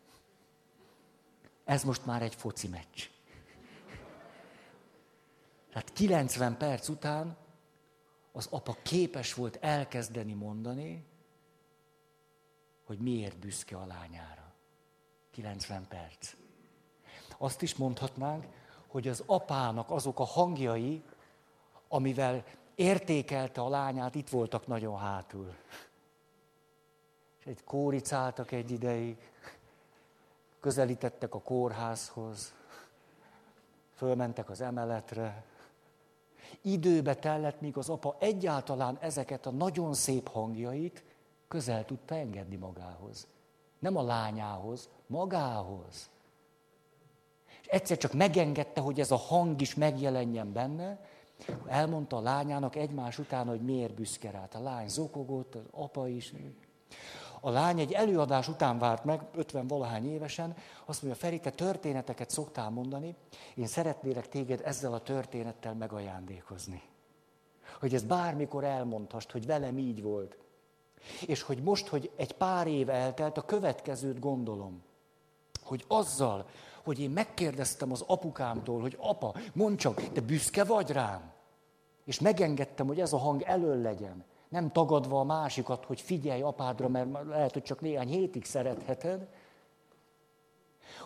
Ez most már egy foci meccs. Tehát 90 perc után az apa képes volt elkezdeni mondani, hogy miért büszke a lányára. 90 perc. Azt is mondhatnánk, hogy az apának azok a hangjai, amivel értékelte a lányát, itt voltak nagyon hátul. És egy kóricáltak egy ideig, közelítettek a kórházhoz, fölmentek az emeletre. Időbe tellett, míg az apa egyáltalán ezeket a nagyon szép hangjait közel tudta engedni magához. Nem a lányához, magához. És egyszer csak megengedte, hogy ez a hang is megjelenjen benne, elmondta a lányának egymás után, hogy miért büszke rá. A lány zokogott, az apa is. A lány egy előadás után várt meg, 50 valahány évesen, azt mondja, Feri, te történeteket szoktál mondani, én szeretnélek téged ezzel a történettel megajándékozni. Hogy ez bármikor elmondhast, hogy velem így volt. És hogy most, hogy egy pár év eltelt, a következőt gondolom. Hogy azzal, hogy én megkérdeztem az apukámtól, hogy apa, mondd csak, te büszke vagy rám? És megengedtem, hogy ez a hang elől legyen. Nem tagadva a másikat, hogy figyelj apádra, mert lehet, hogy csak néhány hétig szeretheted.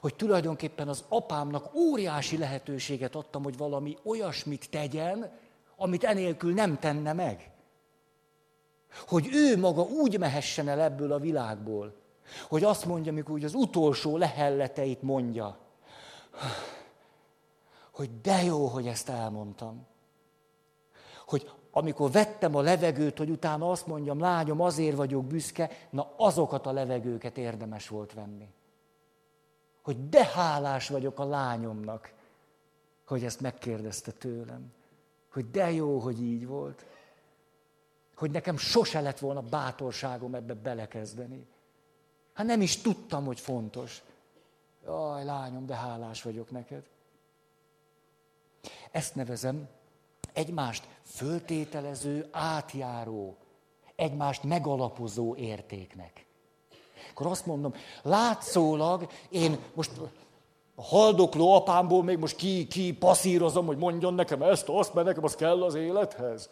Hogy tulajdonképpen az apámnak óriási lehetőséget adtam, hogy valami olyasmit tegyen, amit enélkül nem tenne meg. Hogy ő maga úgy mehessen el ebből a világból, hogy azt mondja, amikor úgy az utolsó lehelleteit mondja, hogy de jó, hogy ezt elmondtam. Hogy amikor vettem a levegőt, hogy utána azt mondjam, lányom, azért vagyok büszke, na azokat a levegőket érdemes volt venni. Hogy de hálás vagyok a lányomnak, hogy ezt megkérdezte tőlem. Hogy de jó, hogy így volt. Hogy nekem sose lett volna bátorságom ebbe belekezdeni. Hát nem is tudtam, hogy fontos. Jaj, lányom, de hálás vagyok neked. Ezt nevezem egymást föltételező, átjáró, egymást megalapozó értéknek. Akkor azt mondom, látszólag én most a haldokló apámból még most ki, ki passzírozom, hogy mondjon nekem ezt, azt, mert nekem az kell az élethez.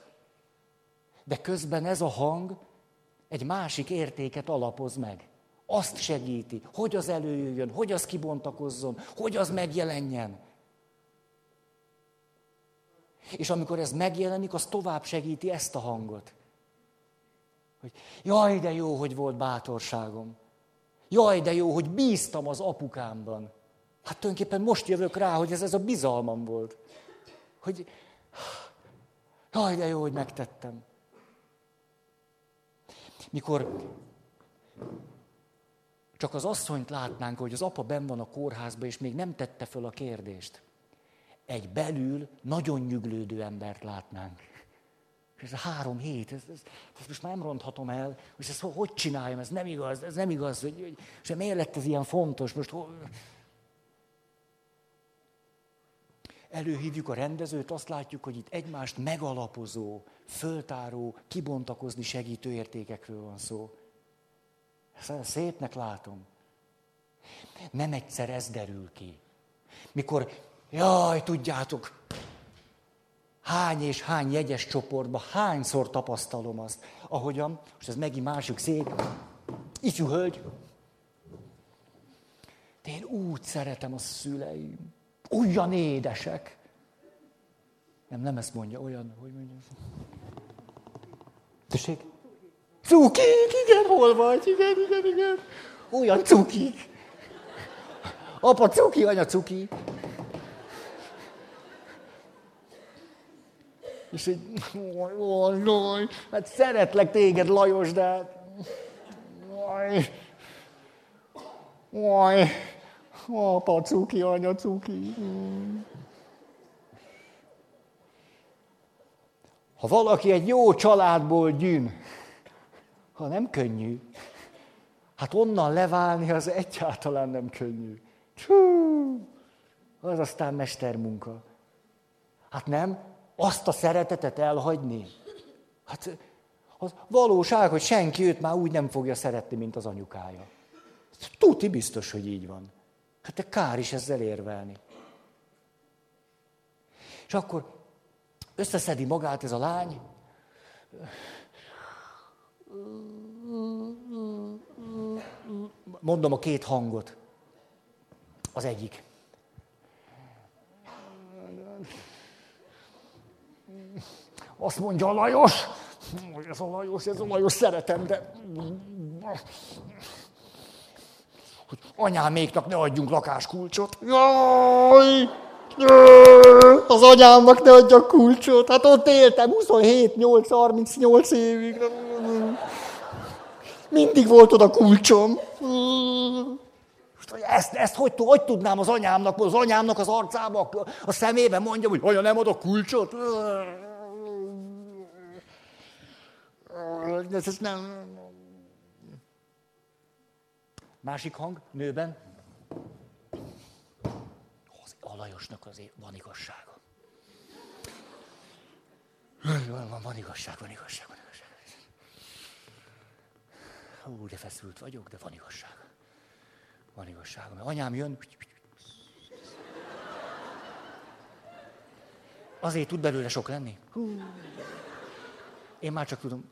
De közben ez a hang egy másik értéket alapoz meg. Azt segíti, hogy az előjöjjön, hogy az kibontakozzon, hogy az megjelenjen. És amikor ez megjelenik, az tovább segíti ezt a hangot. Hogy jaj, de jó, hogy volt bátorságom. Jaj, de jó, hogy bíztam az apukámban. Hát tulajdonképpen most jövök rá, hogy ez, ez a bizalmam volt. Hogy jaj, de jó, hogy megtettem. Mikor csak az asszonyt látnánk, hogy az apa ben van a kórházban, és még nem tette föl a kérdést egy belül nagyon nyüglődő embert látnánk. És ez a három hét, ez, ez, most már nem ronthatom el, és ezt hogy csináljam, ez nem igaz, ez nem igaz, hogy, és miért lett ez ilyen fontos, most Előhívjuk a rendezőt, azt látjuk, hogy itt egymást megalapozó, föltáró, kibontakozni segítő értékekről van szó. Ezt szépnek látom. Nem egyszer ez derül ki. Mikor Jaj, tudjátok, hány és hány jegyes csoportban, hányszor tapasztalom azt, ahogyan, most ez megint másik szék, ifjú hölgy, de én úgy szeretem a szüleim, olyan édesek. Nem, nem ezt mondja, olyan, hogy mondja. Tessék? Cukik, igen, hol vagy? Igen, igen, igen. Olyan cukik. Apa cuki, anya cuki. És így, oj, hát szeretlek téged, Lajos, de hát... Oj, oj, apa cuki, anya cuki. Ha valaki egy jó családból gyűn, ha nem könnyű, hát onnan leválni az egyáltalán nem könnyű. Csú, az aztán mestermunka. Hát nem? Azt a szeretetet elhagyni? Hát az valóság, hogy senki őt már úgy nem fogja szeretni, mint az anyukája. Tuti biztos, hogy így van. Hát te kár is ezzel érvelni. És akkor összeszedi magát ez a lány, mondom a két hangot. Az egyik. Azt mondja a Lajos, ez a Lajos, ez a Lajos szeretem, de... hogy anyáméknak ne adjunk lakáskulcsot. Jaj! Az anyámnak ne adjak kulcsot. Hát ott éltem 27, 8, 38 évig. Mindig volt oda kulcsom. Ezt, ezt hogy, hogy tudnám az anyámnak, az anyámnak az arcába, a szemébe mondjam, hogy anya, nem adok kulcsot? Ez, ez nem... Másik hang, nőben. Az alajosnak azért van igazsága. Van, van, van igazság, van igazság, van igazság. Hú, de feszült vagyok, de van igazság. Van igazság. Mert anyám jön, azért tud belőle sok lenni. Hú. Én már csak tudom.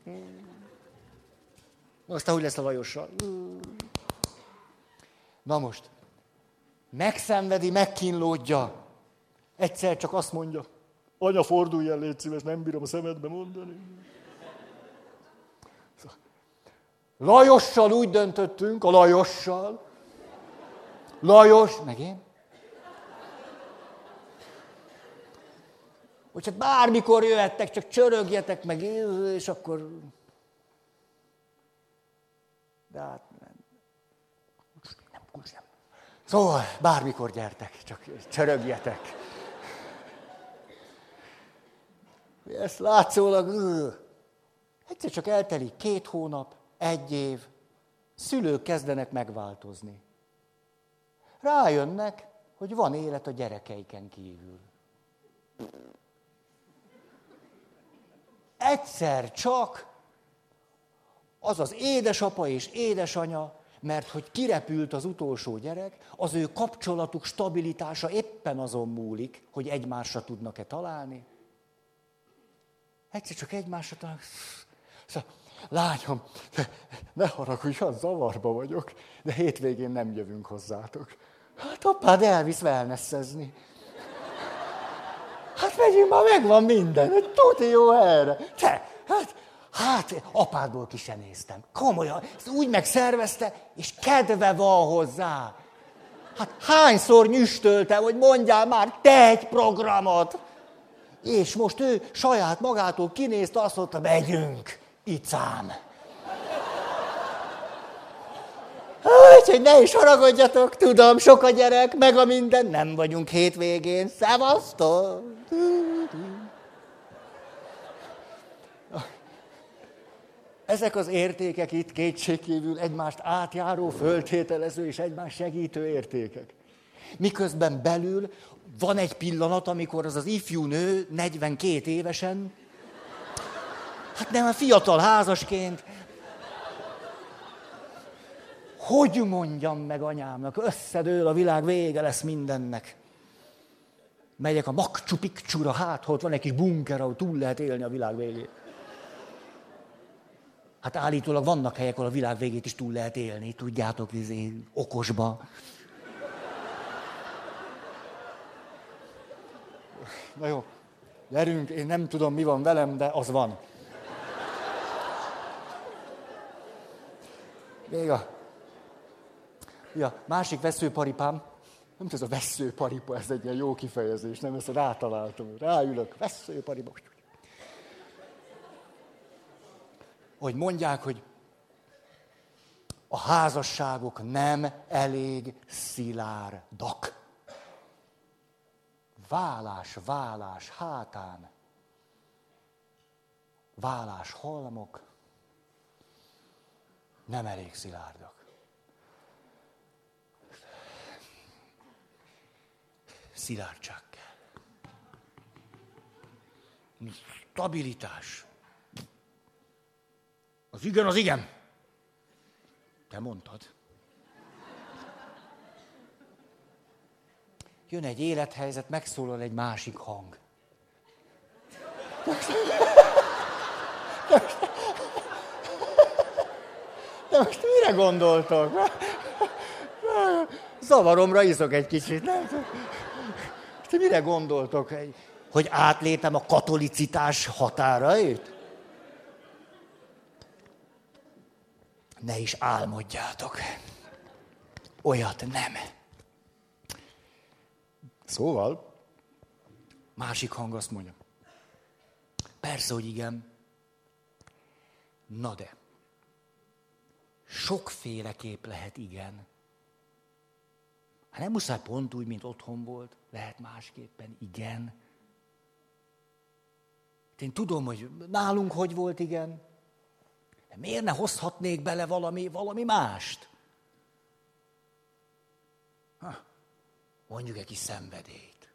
Aztán hogy lesz a Lajossal? Na most, megszenvedi, megkínlódja. Egyszer csak azt mondja, anya, fordulj el, légy szíves, nem bírom a szemedbe mondani. Lajossal úgy döntöttünk, a Lajossal. Lajos, meg én. Hogy csak bármikor jöhettek, csak csörögjetek meg, és akkor... De hát nem. Nem, nem. Szóval bármikor gyertek, csak csörögjetek. Ezt látszólag, egyszer csak eltelik két hónap, egy év, szülők kezdenek megváltozni. Rájönnek, hogy van élet a gyerekeiken kívül. Egyszer csak az az édesapa és édesanya, mert hogy kirepült az utolsó gyerek, az ő kapcsolatuk stabilitása éppen azon múlik, hogy egymásra tudnak-e találni. Egyszer csak egymásra találnak. Szóval, lányom, ne haragudj, olyan zavarba vagyok, de hétvégén nem jövünk hozzátok. Hát apád elvisz wellnessezni. Hát megyünk, már megvan minden, hogy tuti jó erre. Te, hát, apádból ki sem néztem. Komolyan, ezt úgy megszervezte, és kedve van hozzá. Hát hányszor nyüstöltem, hogy mondjál már te egy programot. És most ő saját magától kinézte, azt mondta, megyünk, icám. Úgyhogy ne is haragudjatok, tudom, sok a gyerek, meg a minden, nem vagyunk hétvégén. Szevasztok! Ezek az értékek itt kétségkívül egymást átjáró, föltételező és egymás segítő értékek. Miközben belül van egy pillanat, amikor az az ifjú nő 42 évesen, hát nem, a fiatal házasként, hogy mondjam meg anyámnak, összedől a világ, vége lesz mindennek. Megyek a Makcsu Pikcsura, hát ott van egy kis bunker, ahol túl lehet élni a világ végét. Hát állítólag vannak helyek, ahol a világ végét is túl lehet élni, tudjátok, izé, okosba. Na jó, gyerünk, én nem tudom, mi van velem, de az van. Még a Ja, másik veszőparipám, nem tudom, ez a veszőparipa, ez egy ilyen jó kifejezés, nem ezt rátaláltam. Ráülök, veszőparipa. Hogy mondják, hogy a házasságok nem elég szilárdak. Válás, válás hátán. Válás halmok nem elég szilárdak. szilárdság kell. Stabilitás. Az igen, az igen. Te mondtad. Jön egy élethelyzet, megszólal egy másik hang. De most mire gondoltok? Zavaromra iszok egy kicsit, nem? Ti mire gondoltok? Hogy átlépem a katolicitás határait? Ne is álmodjátok. olyat nem. Szóval, másik hang azt mondja. Persze, hogy igen. Na de, sokféleképp lehet igen. Hát nem muszáj pont úgy, mint otthon volt, lehet másképpen igen. Én tudom, hogy nálunk hogy volt igen. Miért ne hozhatnék bele valami, valami mást? Ha, mondjuk egy kis szenvedélyt.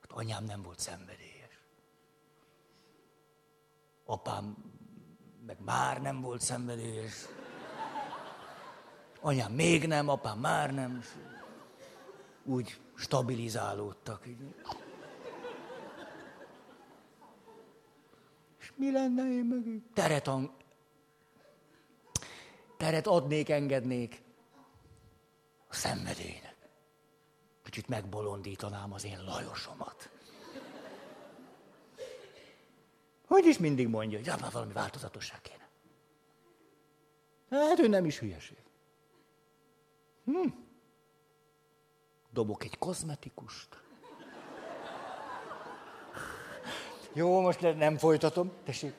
Hát anyám nem volt szenvedélyes. Apám meg már nem volt szenvedélyes. Anyám még nem, apám már nem. Úgy stabilizálódtak. És mi lenne én meg? Teret, ang... Teret adnék, engednék a szenvedélynek. Kicsit megbolondítanám az én Lajosomat. Hogy is mindig mondja, hogy már valami változatosság kéne. Hát ő nem is hülyeség. Hm. Dobok egy kozmetikust. Jó, most nem folytatom. Tessék.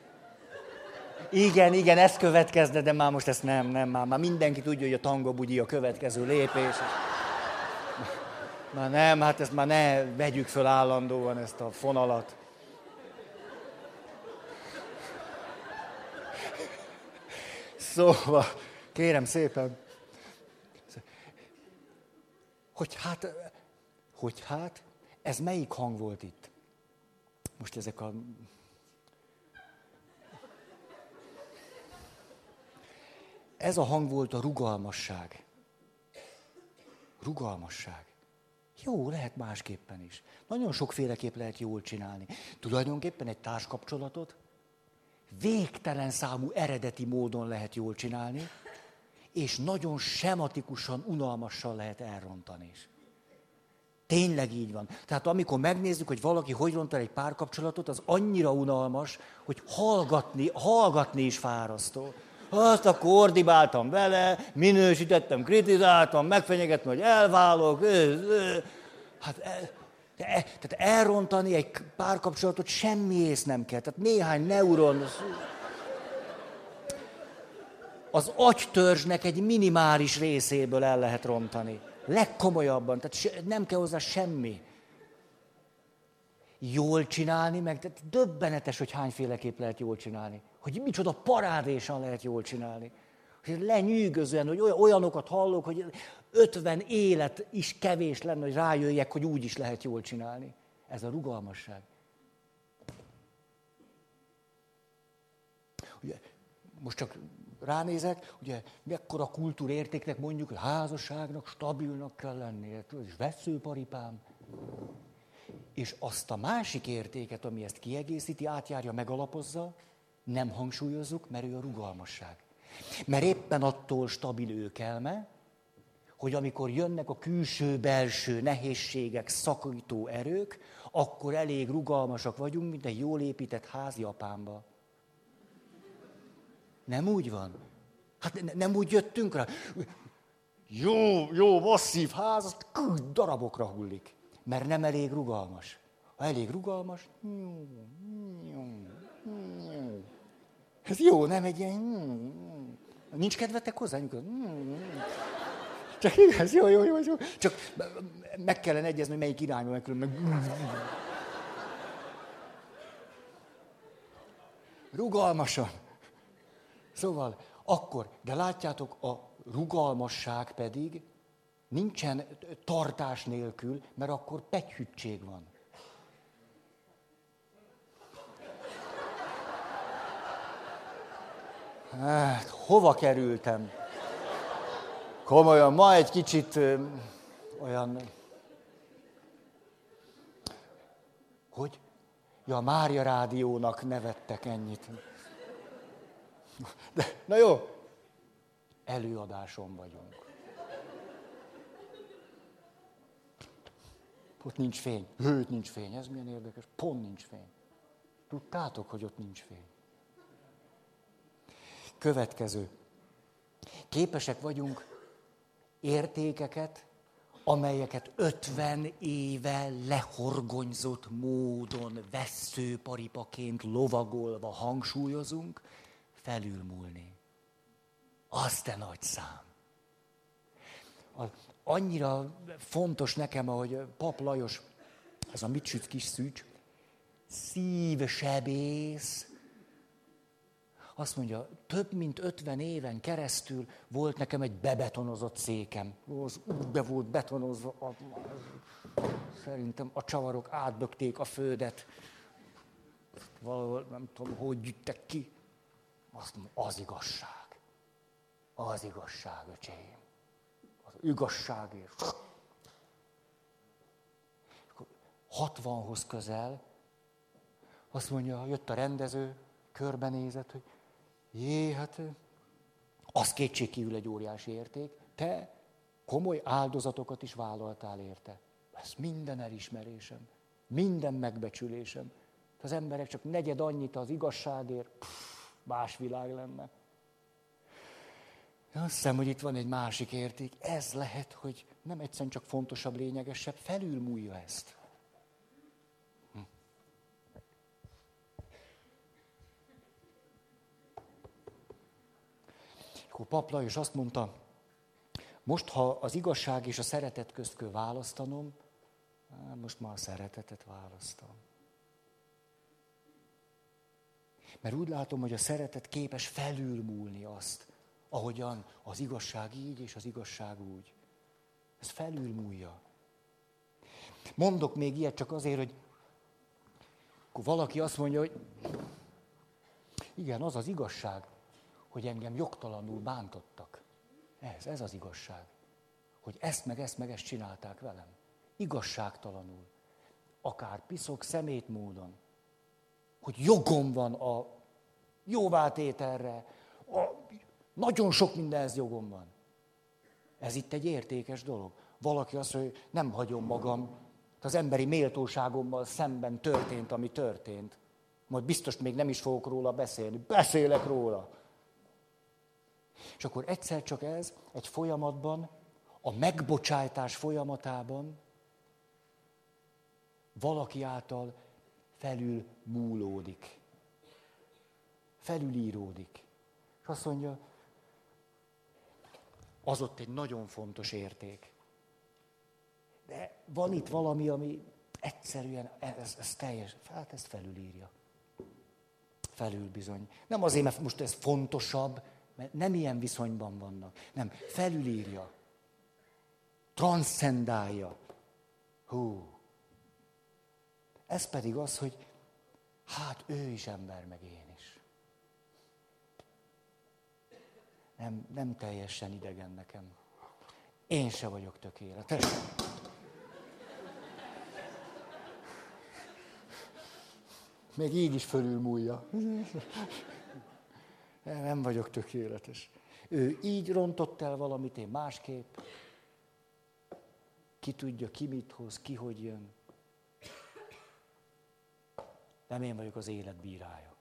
Igen, igen, ez következne, de már most ezt nem, nem, már, már mindenki tudja, hogy a tango bugyi a következő lépés. Már nem, hát ezt már ne vegyük föl állandóan, ezt a fonalat. Szóval, kérem szépen, hogy hát, hogy hát, ez melyik hang volt itt? Most ezek a... Ez a hang volt a rugalmasság. Rugalmasság. Jó, lehet másképpen is. Nagyon sokféleképp lehet jól csinálni. Tulajdonképpen egy társkapcsolatot végtelen számú eredeti módon lehet jól csinálni, és nagyon sematikusan, unalmasan lehet elrontani is. Tényleg így van. Tehát amikor megnézzük, hogy valaki hogy ront el egy párkapcsolatot, az annyira unalmas, hogy hallgatni, hallgatni is fárasztó. Azt akkor ordibáltam vele, minősítettem, kritizáltam, megfenyegettem, hogy elválok. Hát e, tehát elrontani egy párkapcsolatot semmi ész nem kell. Tehát néhány neuron az agytörzsnek egy minimális részéből el lehet rontani. Legkomolyabban, tehát nem kell hozzá semmi. Jól csinálni, meg tehát döbbenetes, hogy hányféleképp lehet jól csinálni. Hogy micsoda parádésan lehet jól csinálni. Hogy lenyűgözően, hogy olyanokat hallok, hogy 50 élet is kevés lenne, hogy rájöjjek, hogy úgy is lehet jól csinálni. Ez a rugalmasság. Ugye, most csak ránézek, ugye mekkora kultúrértéknek mondjuk, hogy házasságnak stabilnak kell lennie, és veszőparipám. És azt a másik értéket, ami ezt kiegészíti, átjárja, megalapozza, nem hangsúlyozzuk, mert ő a rugalmasság. Mert éppen attól stabil őkelme, hogy amikor jönnek a külső-belső nehézségek, szakító erők, akkor elég rugalmasak vagyunk, mint egy jól épített ház Japánba. Nem úgy van? Hát ne, nem úgy jöttünk rá. Jó, jó, masszív ház, az darabokra hullik. Mert nem elég rugalmas. Ha elég rugalmas, ez jó, nem egy ilyen... Nincs kedvetek hozzá? Csak igaz, jó, jó, jó, jó. Csak meg kellene egyezni, hogy melyik irányba, meg különben... Rugalmasan. Szóval akkor, de látjátok, a rugalmasság pedig nincsen tartás nélkül, mert akkor pegyhütség van. Hát, hova kerültem? Komolyan, ma egy kicsit ö, olyan... Hogy? Ja, Mária Rádiónak nevettek ennyit. De, na jó, előadáson vagyunk. Ott nincs fény. Hőt nincs fény. Ez milyen érdekes. Pont nincs fény. Tudtátok, hogy ott nincs fény. Következő. Képesek vagyunk értékeket, amelyeket 50 éve lehorgonyzott módon veszőparipaként lovagolva hangsúlyozunk, felülmúlni. Az te nagy szám. Annyira fontos nekem, ahogy Pap Lajos, ez a mit süt kis szűcs, szívsebész, azt mondja, több mint 50 éven keresztül volt nekem egy bebetonozott székem. Az úgy be volt betonozva, a, szerintem a csavarok átbökték a földet. Valahol nem tudom, hogy gyűjtek ki. Azt mondom, az igazság. Az igazság, öcsém. Az igazságért. 60-hoz közel, azt mondja, jött a rendező, körbenézett, hogy Jé, hát az kétségkívül egy óriási érték. Te komoly áldozatokat is vállaltál érte. Ez minden elismerésem, minden megbecsülésem. Az emberek csak negyed annyit az igazságért, pff, más világ lenne. Azt hiszem, hogy itt van egy másik érték. Ez lehet, hogy nem egyszerűen csak fontosabb, lényegesebb, felülmúlja ezt. Akkor Pap Lajos azt mondta, most, ha az igazság és a szeretet közt kell választanom, most már a szeretetet választom. Mert úgy látom, hogy a szeretet képes felülmúlni azt, ahogyan az igazság így és az igazság úgy. Ez felülmúlja. Mondok még ilyet csak azért, hogy akkor valaki azt mondja, hogy igen, az az igazság, hogy engem jogtalanul bántottak. Ez, ez az igazság. Hogy ezt meg ezt meg ezt csinálták velem. Igazságtalanul. Akár piszok szemét módon. Hogy jogom van a jóvátételre. A, nagyon sok mindenhez jogom van. Ez itt egy értékes dolog. Valaki azt mondja, hogy nem hagyom magam, az emberi méltóságommal szemben történt, ami történt. Majd biztos még nem is fogok róla beszélni. Beszélek róla. És akkor egyszer csak ez egy folyamatban, a megbocsájtás folyamatában valaki által felül múlódik. Felülíródik. És azt mondja, az ott egy nagyon fontos érték. De van itt valami, ami egyszerűen, ez, ez teljes, hát ezt felülírja. Felül bizony. Nem azért, mert most ez fontosabb, mert nem ilyen viszonyban vannak. Nem, felülírja. Transzcendálja. Hú. Ez pedig az, hogy hát ő is ember, meg én is. Nem, nem teljesen idegen nekem. Én se vagyok tökéletes. Még így is fölülmúlja. Nem vagyok tökéletes. Ő így rontott el valamit, én másképp. Ki tudja, ki mit hoz, ki hogy jön. Nem én vagyok az élet bírája.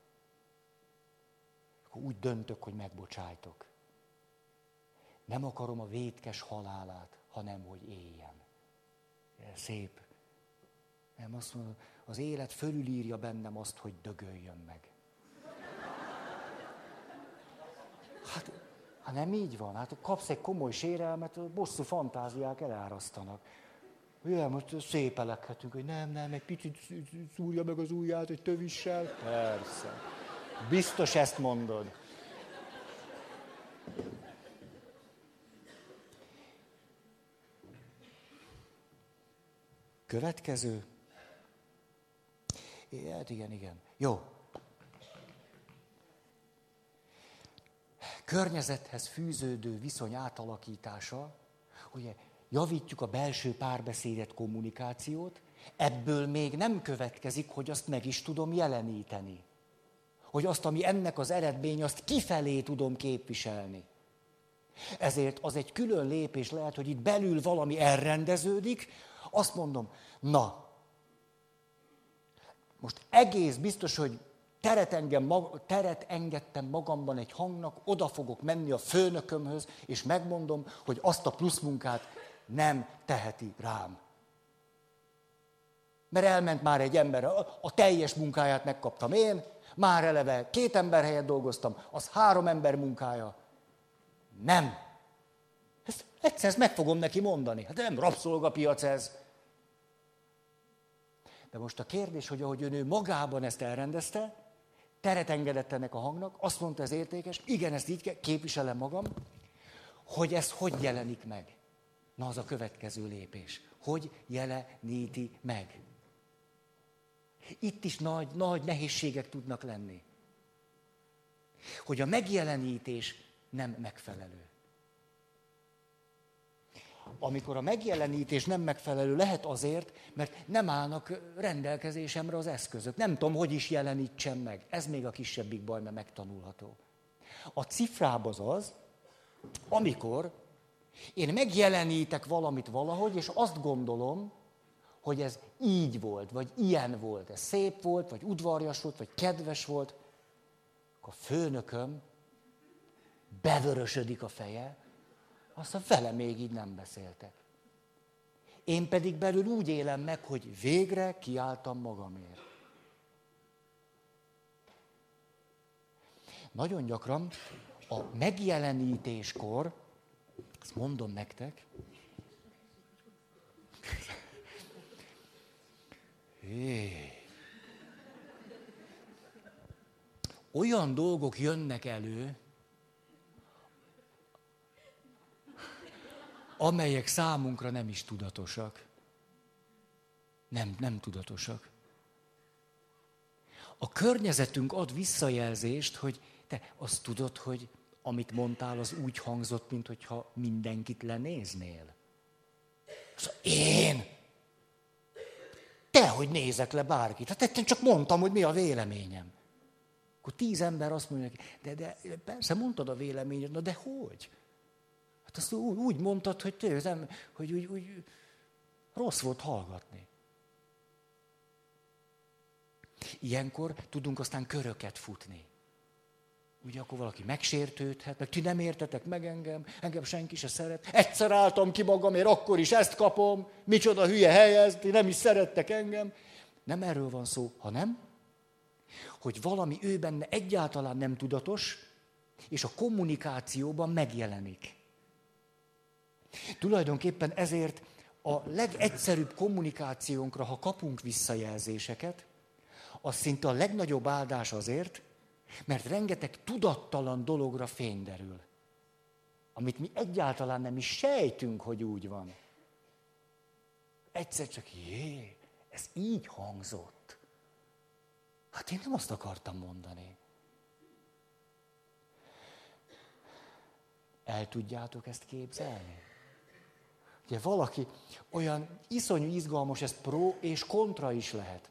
Úgy döntök, hogy megbocsájtok. Nem akarom a vétkes halálát, hanem hogy éljen. Szép. Nem azt mondom, az élet fölülírja bennem azt, hogy dögöljön meg. Hát, hát nem így van. Hát kapsz egy komoly sérelmet, bosszú fantáziák elárasztanak. Ugye, most szépelekhetünk, hogy nem, nem, egy picit szúrja meg az ujját egy tövissel. Persze. Biztos ezt mondod. Következő. Hát igen, igen. Jó, környezethez fűződő viszony átalakítása, ugye javítjuk a belső párbeszédet, kommunikációt, ebből még nem következik, hogy azt meg is tudom jeleníteni. Hogy azt, ami ennek az eredmény, azt kifelé tudom képviselni. Ezért az egy külön lépés lehet, hogy itt belül valami elrendeződik, azt mondom, na, most egész biztos, hogy teret, engem, teret engedtem magamban egy hangnak, oda fogok menni a főnökömhöz, és megmondom, hogy azt a pluszmunkát nem teheti rám. Mert elment már egy ember, a teljes munkáját megkaptam én, már eleve két ember helyett dolgoztam, az három ember munkája. Nem. Ezt egyszer ezt meg fogom neki mondani. Hát nem rabszolgapiac ez. De most a kérdés, hogy ahogy ő magában ezt elrendezte, teret engedett ennek a hangnak, azt mondta ez értékes, igen, ezt így kell, képviselem magam, hogy ez hogy jelenik meg. Na, az a következő lépés. Hogy jeleníti meg? Itt is nagy, nagy nehézségek tudnak lenni. Hogy a megjelenítés nem megfelelő. Amikor a megjelenítés nem megfelelő, lehet azért, mert nem állnak rendelkezésemre az eszközök. Nem tudom, hogy is jelenítsem meg. Ez még a kisebbik baj, mert megtanulható. A cifráb az az, amikor én megjelenítek valamit valahogy, és azt gondolom, hogy ez így volt, vagy ilyen volt, ez szép volt, vagy udvarjas volt, vagy kedves volt, akkor a főnököm bevörösödik a feje, azt a vele még így nem beszéltek. Én pedig belül úgy élem meg, hogy végre kiálltam magamért. Nagyon gyakran a megjelenítéskor, ezt mondom nektek. Olyan dolgok jönnek elő, amelyek számunkra nem is tudatosak. Nem, nem tudatosak. A környezetünk ad visszajelzést, hogy te azt tudod, hogy amit mondtál, az úgy hangzott, mintha mindenkit lenéznél. Szóval én? Te, hogy nézek le bárkit. Hát én csak mondtam, hogy mi a véleményem. Akkor tíz ember azt mondja de, de persze mondtad a véleményed, na de hogy? Hát azt úgy, mondtad, hogy, te, hogy úgy, úgy rossz volt hallgatni. Ilyenkor tudunk aztán köröket futni. Ugye akkor valaki megsértődhet, meg ti nem értetek meg engem, engem senki se szeret. Egyszer álltam ki magamért, akkor is ezt kapom, micsoda hülye helyez, ti nem is szerettek engem. Nem erről van szó, hanem, hogy valami ő benne egyáltalán nem tudatos, és a kommunikációban megjelenik. Tulajdonképpen ezért a legegyszerűbb kommunikációnkra, ha kapunk visszajelzéseket, az szinte a legnagyobb áldás azért, mert rengeteg tudattalan dologra fény derül, amit mi egyáltalán nem is sejtünk, hogy úgy van. Egyszer csak, jé, ez így hangzott. Hát én nem azt akartam mondani. El tudjátok ezt képzelni? Ugye valaki olyan iszonyú izgalmas, ez pro és kontra is lehet.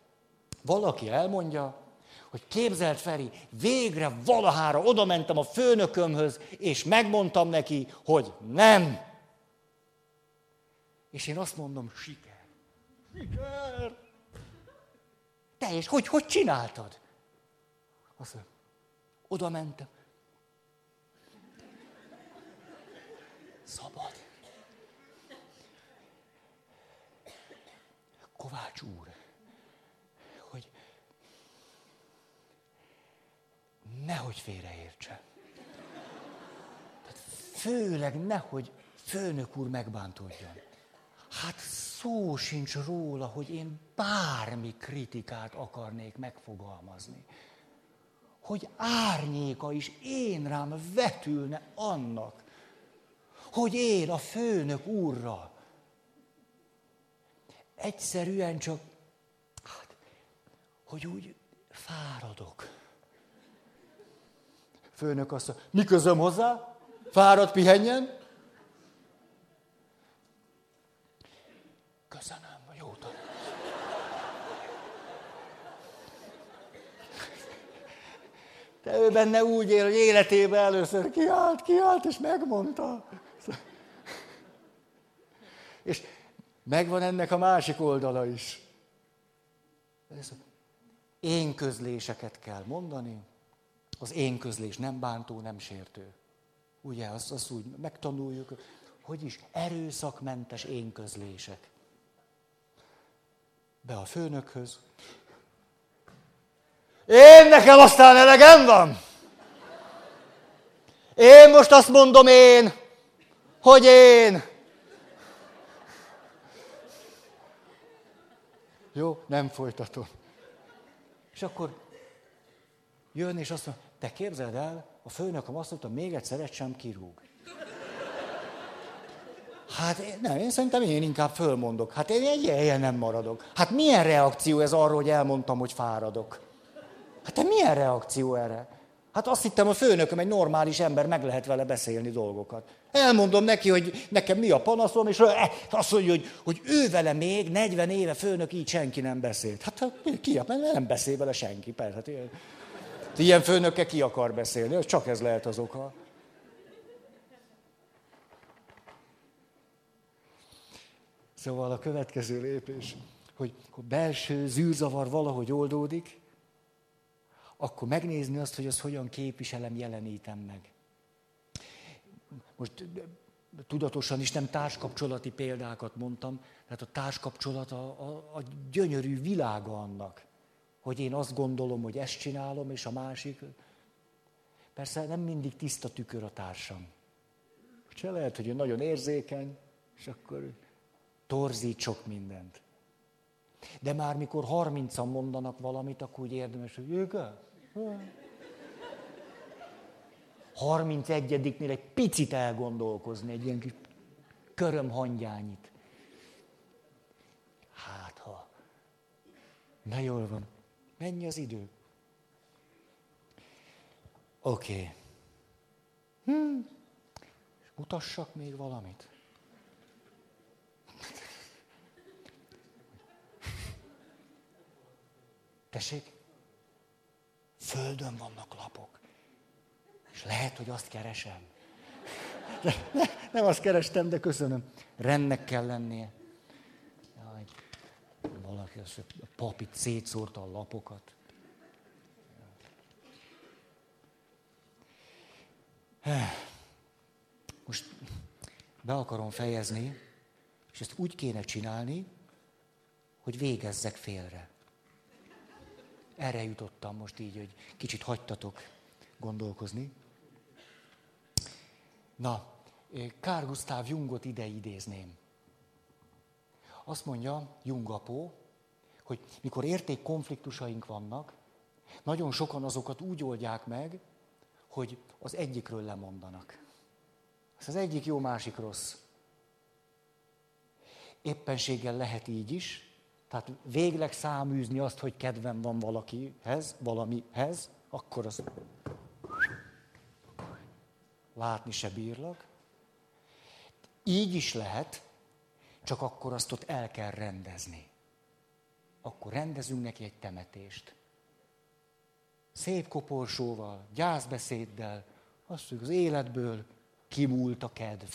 Valaki elmondja, hogy képzelt Feri, végre valahára oda mentem a főnökömhöz, és megmondtam neki, hogy nem. És én azt mondom, siker. Siker. Te és hogy, hogy csináltad? Azt mondom, oda mentem. Szabad. Kovács úr, nehogy félreértse. Tehát főleg nehogy főnök úr megbántódjon. Hát szó sincs róla, hogy én bármi kritikát akarnék megfogalmazni. Hogy árnyéka is én rám vetülne annak, hogy én a főnök úrra. Egyszerűen csak, hát, hogy úgy fáradok Főnök azt mondja, mi közöm hozzá? Fáradt pihenjen? Köszönöm, jó tanács. De ő benne úgy él, hogy életében először kiállt, kiállt, és megmondta. És megvan ennek a másik oldala is. én közléseket kell mondani. Az én közlés nem bántó, nem sértő. Ugye, azt, azt úgy megtanuljuk, hogy is erőszakmentes én közlések. Be a főnökhöz. Én nekem aztán elegem van. Én most azt mondom én, hogy én. Jó, nem folytatom. És akkor jön, és azt mondja, te képzeld el, a főnököm azt mondta, még egyszer egy sem kirúg. Hát nem, én szerintem én inkább fölmondok. Hát én egy ilyen nem maradok. Hát milyen reakció ez arról, hogy elmondtam, hogy fáradok? Hát te milyen reakció erre? Hát azt hittem, a főnököm egy normális ember, meg lehet vele beszélni dolgokat. Elmondom neki, hogy nekem mi a panaszom, és azt mondja, hogy, hogy ő vele még 40 éve főnök, így senki nem beszélt. Hát ki, mert nem beszél vele senki, persze. Hát ilyen, ilyen főnökkel ki akar beszélni, csak ez lehet az oka. Szóval a következő lépés, hogy a belső zűrzavar valahogy oldódik, akkor megnézni azt, hogy azt hogyan képviselem, jelenítem meg. Most tudatosan is nem társkapcsolati példákat mondtam, tehát a társkapcsolat a, a, a gyönyörű világa annak, hogy én azt gondolom, hogy ezt csinálom, és a másik. Persze nem mindig tiszta tükör a társam. Se lehet, hogy ő nagyon érzékeny, és akkor torzít sok mindent. De már mikor harmincan mondanak valamit, akkor úgy érdemes, hogy ők 31-nél egy picit elgondolkozni, egy ilyen kis körömhangyányit. Hát ha. Na jól van. Mennyi az idő? Oké. Okay. Hm. mutassak még valamit. Tessék? Földön vannak lapok. És lehet, hogy azt keresem. De, ne, nem azt kerestem, de köszönöm. Rendnek kell lennie. Jaj, valaki az, a pap itt szétszórta a lapokat. Most be akarom fejezni, és ezt úgy kéne csinálni, hogy végezzek félre. Erre jutottam most így, hogy kicsit hagytatok gondolkozni. Na, Kár Gustav Jungot ide idézném. Azt mondja Jungapó, hogy mikor értékkonfliktusaink vannak, nagyon sokan azokat úgy oldják meg, hogy az egyikről lemondanak. Ez az egyik jó, másik rossz. Éppenséggel lehet így is, tehát végleg száműzni azt, hogy kedvem van valakihez, valamihez, akkor az látni se bírlak. Így is lehet, csak akkor azt ott el kell rendezni. Akkor rendezünk neki egy temetést. Szép koporsóval, gyászbeszéddel, azt mondjuk, az életből kimúlt a kedv.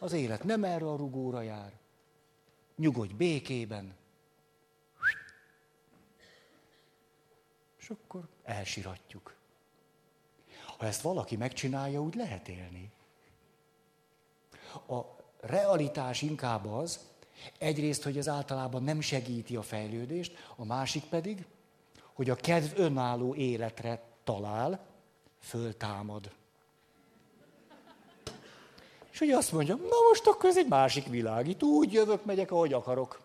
Az élet nem erre a rugóra jár nyugodj békében. És akkor elsiratjuk. Ha ezt valaki megcsinálja, úgy lehet élni. A realitás inkább az, egyrészt, hogy ez általában nem segíti a fejlődést, a másik pedig, hogy a kedv önálló életre talál, föltámad. És ugye azt mondja, na most akkor ez egy másik világ, itt úgy jövök, megyek, ahogy akarok.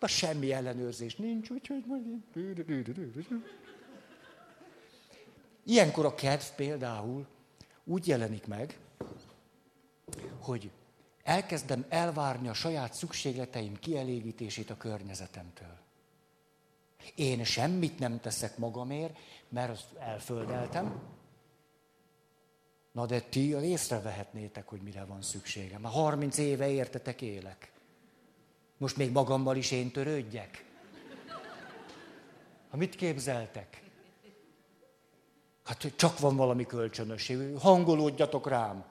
Na semmi ellenőrzés nincs, úgyhogy majd... Ilyenkor a kedv például úgy jelenik meg, hogy elkezdem elvárni a saját szükségleteim kielégítését a környezetemtől. Én semmit nem teszek magamért, mert azt elföldeltem, Na de ti észrevehetnétek, hogy mire van szükségem. Már 30 éve értetek élek. Most még magammal is én törődjek? Ha mit képzeltek? Hát csak van valami kölcsönösség, hangolódjatok rám.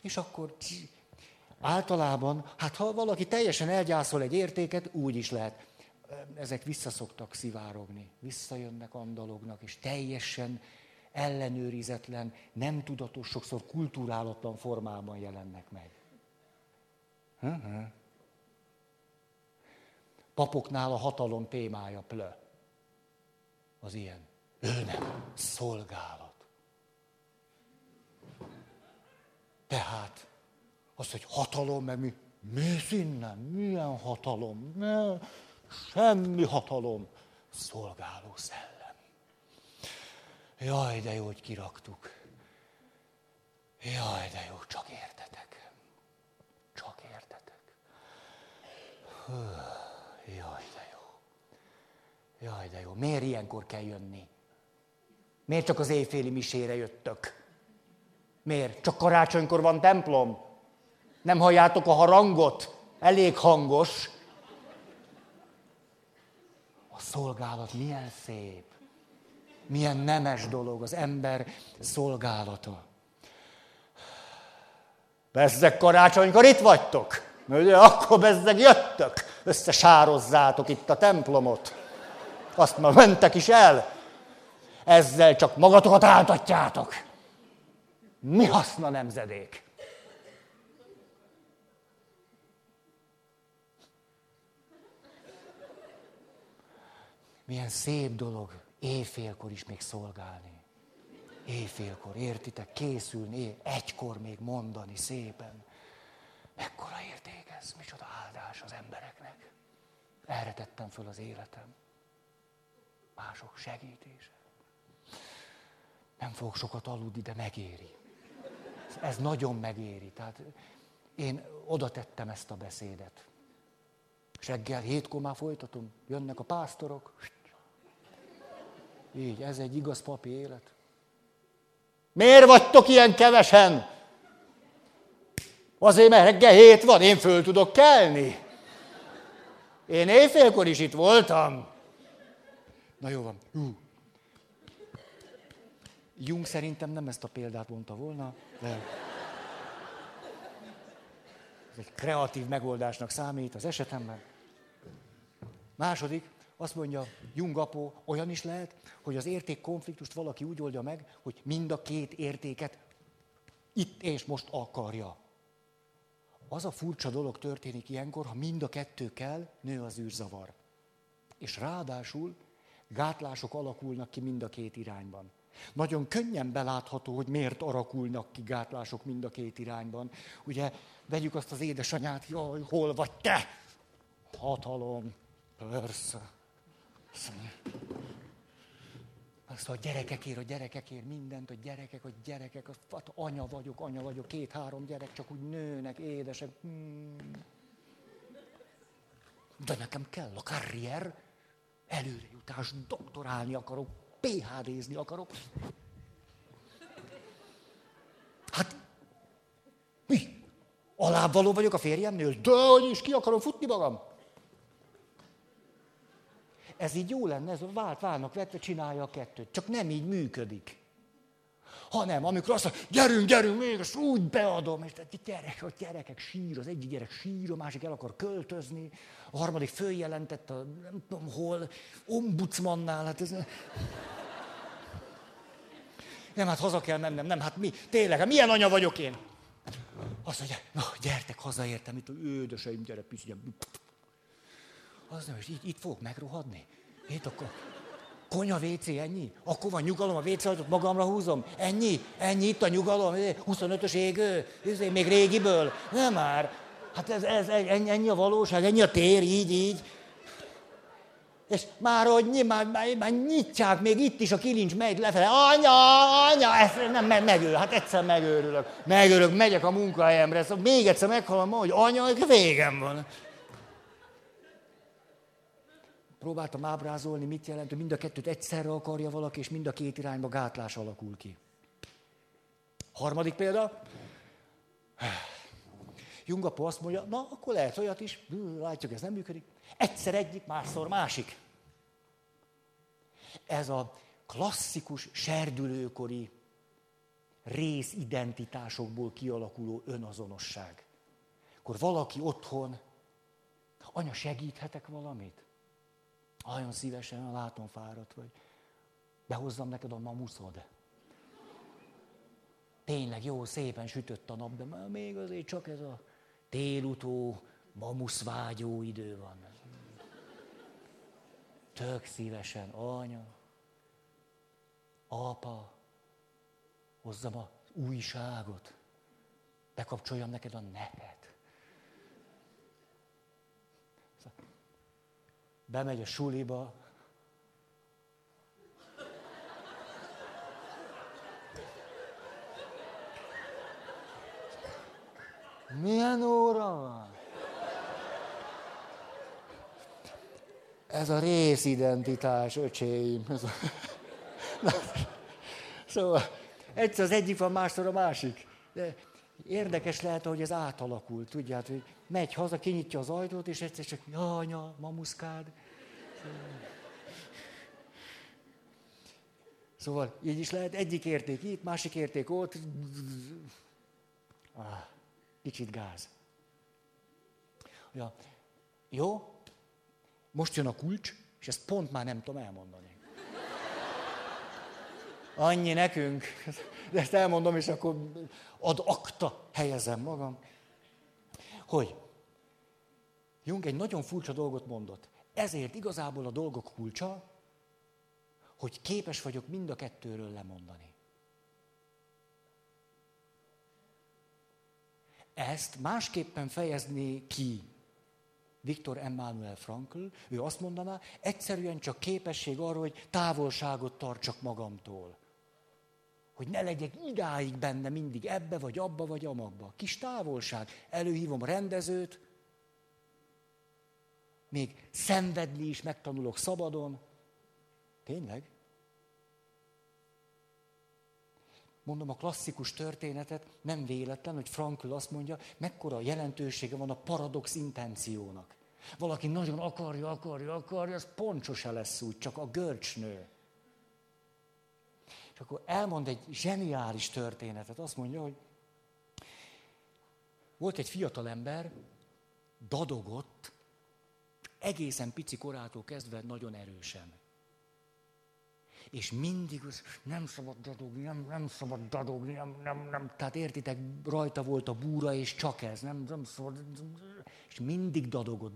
És akkor általában, hát ha valaki teljesen elgyászol egy értéket, úgy is lehet. ezek visszaszoktak szivárogni, visszajönnek, andalognak, és teljesen ellenőrizetlen, nem tudatos, sokszor kulturálatlan formában jelennek meg. Uh-huh. Papoknál a hatalom témája plö. Az ilyen. Ő nem. Szolgálat. Tehát az, hogy hatalom, mert mi, mi innen? Milyen hatalom? Ne, semmi hatalom. Szolgáló szellem. Jaj, de jó, hogy kiraktuk. Jaj, de jó, csak értetek. Csak értetek. Jaj, de jó. Jaj, de jó. Miért ilyenkor kell jönni? Miért csak az éjféli misére jöttök? Miért? Csak karácsonykor van templom? Nem halljátok a harangot? Elég hangos. A szolgálat milyen szép. Milyen nemes dolog az ember szolgálata. Bezzeg karácsonykor itt vagytok. Ugye, akkor bezzeg jöttök. Összesározzátok itt a templomot. Azt már mentek is el. Ezzel csak magatokat áltatjátok. Mi haszna nemzedék? Milyen szép dolog éjfélkor is még szolgálni. Éjfélkor, értitek? Készülni, egykor még mondani szépen. Mekkora érték ez, micsoda áldás az embereknek. Erre tettem föl az életem. Mások segítése. Nem fogok sokat aludni, de megéri. Ez nagyon megéri. Tehát én oda tettem ezt a beszédet. És reggel hétkor már folytatom. Jönnek a pásztorok. Így, ez egy igaz papi élet. Miért vagytok ilyen kevesen? Azért, mert reggel hét van, én föl tudok kelni. Én éjfélkor is itt voltam. Na jó van. Hú. Jung szerintem nem ezt a példát mondta volna, de ez egy kreatív megoldásnak számít az esetemben. Második, azt mondja Jung apó, olyan is lehet, hogy az értékkonfliktust valaki úgy oldja meg, hogy mind a két értéket itt és most akarja. Az a furcsa dolog történik ilyenkor, ha mind a kettő kell, nő az űrzavar. És ráadásul gátlások alakulnak ki mind a két irányban. Nagyon könnyen belátható, hogy miért arakulnak ki gátlások mind a két irányban. Ugye, vegyük azt az édesanyát, jaj, hol vagy te? Hatalom. Persze. Azt a gyerekekért, a gyerekekért mindent, a gyerekek, a gyerekek, azt, hát anya vagyok, anya vagyok, két-három gyerek csak úgy nőnek, édesek. Hmm. De nekem kell a karrier, előrejutás, doktorálni akarok, PHD-zni akarok. Hát, mi? Alávaló vagyok a férjemnél? De hogy is ki akarom futni magam? Ez így jó lenne, ez vált, válnak vetve, csinálja a kettőt. Csak nem így működik. Hanem, amikor azt mondja, gyerünk, gyerünk, még azt úgy beadom, és gyerek, a gyerekek sír, az egyik gyerek sír, a másik el akar költözni, a harmadik följelentett a nem tudom hol, ombudsmannál, hát ez... Nem, hát haza kell mennem, nem, hát mi, tényleg, hát milyen anya vagyok én? Azt mondja, na, gyertek, hazaértem, itt a ődöseim, gyere, piszgy, az nem, és így, itt fogok megrohadni. Itt akkor konya WC, ennyi? Akkor van nyugalom, a WC magamra húzom. Ennyi? Ennyi itt a nyugalom? 25-ös égő? Ez még régiből? Nem már. Hát ez, ez, ennyi, ennyi a valóság, ennyi a tér, így, így. És már, hogy már, már, már nyitják, még itt is a kilincs megy lefele. Anya, anya, ez nem meg, megőr, hát egyszer megőrülök. Megőrülök, megyek a munkahelyemre, szóval még egyszer meghalom, hogy anya, végem van. Próbáltam ábrázolni, mit jelent, hogy mind a kettőt egyszerre akarja valaki, és mind a két irányba gátlás alakul ki. Harmadik példa. Jungapo azt mondja, na, akkor lehet olyat is, látjuk, ez nem működik. Egyszer egyik, másszor másik. Ez a klasszikus serdülőkori részidentitásokból kialakuló önazonosság. Akkor valaki otthon, anya, segíthetek valamit? Nagyon szívesen, látom fáradt vagy. Behozzam neked a mamuszod. Tényleg jó, szépen sütött a nap, de már még azért csak ez a télutó, mamuszvágyó idő van. Tök szívesen, anya, apa, hozzam a újságot, bekapcsoljam neked a netet. Bemegy a suliba, Milyen óra van? Ez a részidentitás, öcséim. Ez. Na, szóval egyszer az egyik van, másszor a másik. De érdekes lehet, hogy ez átalakult, tudjátok, hogy megy haza, kinyitja az ajtót, és egyszer csak, ja, anya, mamuszkád. Szóval így is lehet, egyik érték itt, másik érték ott. Ah, kicsit gáz. Ja, jó, most jön a kulcs, és ezt pont már nem tudom elmondani. Annyi nekünk. De ezt elmondom, és akkor ad akta helyezem magam. Hogy Jung egy nagyon furcsa dolgot mondott. Ezért igazából a dolgok kulcsa, hogy képes vagyok mind a kettőről lemondani. Ezt másképpen fejezni ki Viktor Emmanuel Frankl, ő azt mondaná, egyszerűen csak képesség arra, hogy távolságot tartsak magamtól. Hogy ne legyek idáig benne mindig ebbe, vagy abba, vagy amabba. Kis távolság. Előhívom a rendezőt, még szenvedni is megtanulok szabadon. Tényleg? Mondom a klasszikus történetet, nem véletlen, hogy Frankl azt mondja, mekkora jelentősége van a paradox intenciónak. Valaki nagyon akarja, akarja, akarja, az pont sose lesz úgy, csak a görcsnő. És akkor elmond egy zseniális történetet. Azt mondja, hogy volt egy fiatal ember, dadogott, egészen pici korától kezdve nagyon erősen. És mindig az, nem szabad dadogni, nem, nem szabad dadogni, nem, nem, nem. Tehát értitek, rajta volt a búra, és csak ez, nem, nem szabad. És mindig dadogott,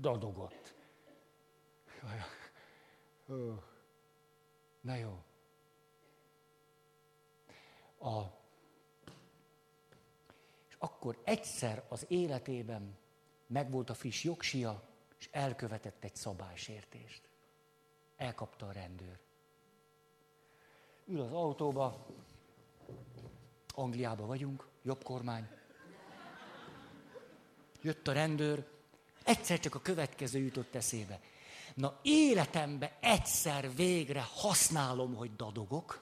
dadogott. Na jó. A, és akkor egyszer az életében megvolt a friss jogsia, és elkövetett egy szabálysértést. Elkapta a rendőr. Ül az autóba, Angliába vagyunk, jobb kormány. Jött a rendőr, egyszer csak a következő jutott eszébe. Na életembe egyszer végre használom, hogy dadogok.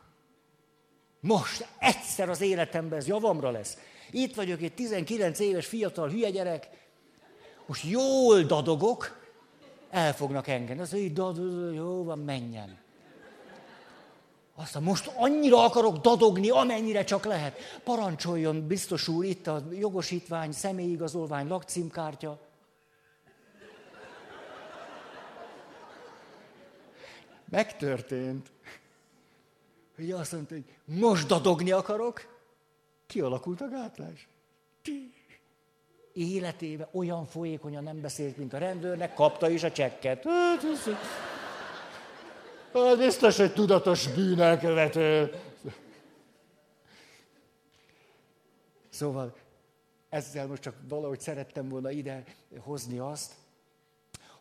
Most egyszer az életemben ez javamra lesz. Itt vagyok egy 19 éves fiatal hülye gyerek, most jól dadogok, el fognak engedni. Az így dadog, jó van, menjen. Aztán most annyira akarok dadogni, amennyire csak lehet. Parancsoljon, biztos úr, itt a jogosítvány, személyigazolvány, lakcímkártya. Megtörtént. Hogy azt mondta, hogy most dadogni akarok, kialakult a gátlás. Életébe olyan folyékonyan nem beszélt, mint a rendőrnek, kapta is a csekket. Hát, hát biztos, hogy tudatos bűnelkövető. Szóval ezzel most csak valahogy szerettem volna ide hozni azt,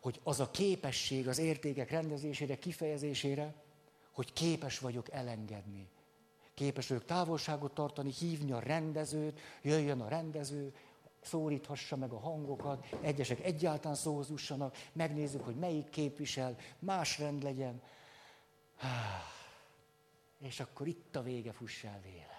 hogy az a képesség az értékek rendezésére, kifejezésére, hogy képes vagyok elengedni. Képes vagyok távolságot tartani, hívni a rendezőt, jöjjön a rendező, szólíthassa meg a hangokat, egyesek egyáltalán szóhoz ussanak, megnézzük, hogy melyik képvisel, más rend legyen. És akkor itt a vége, fuss el véle.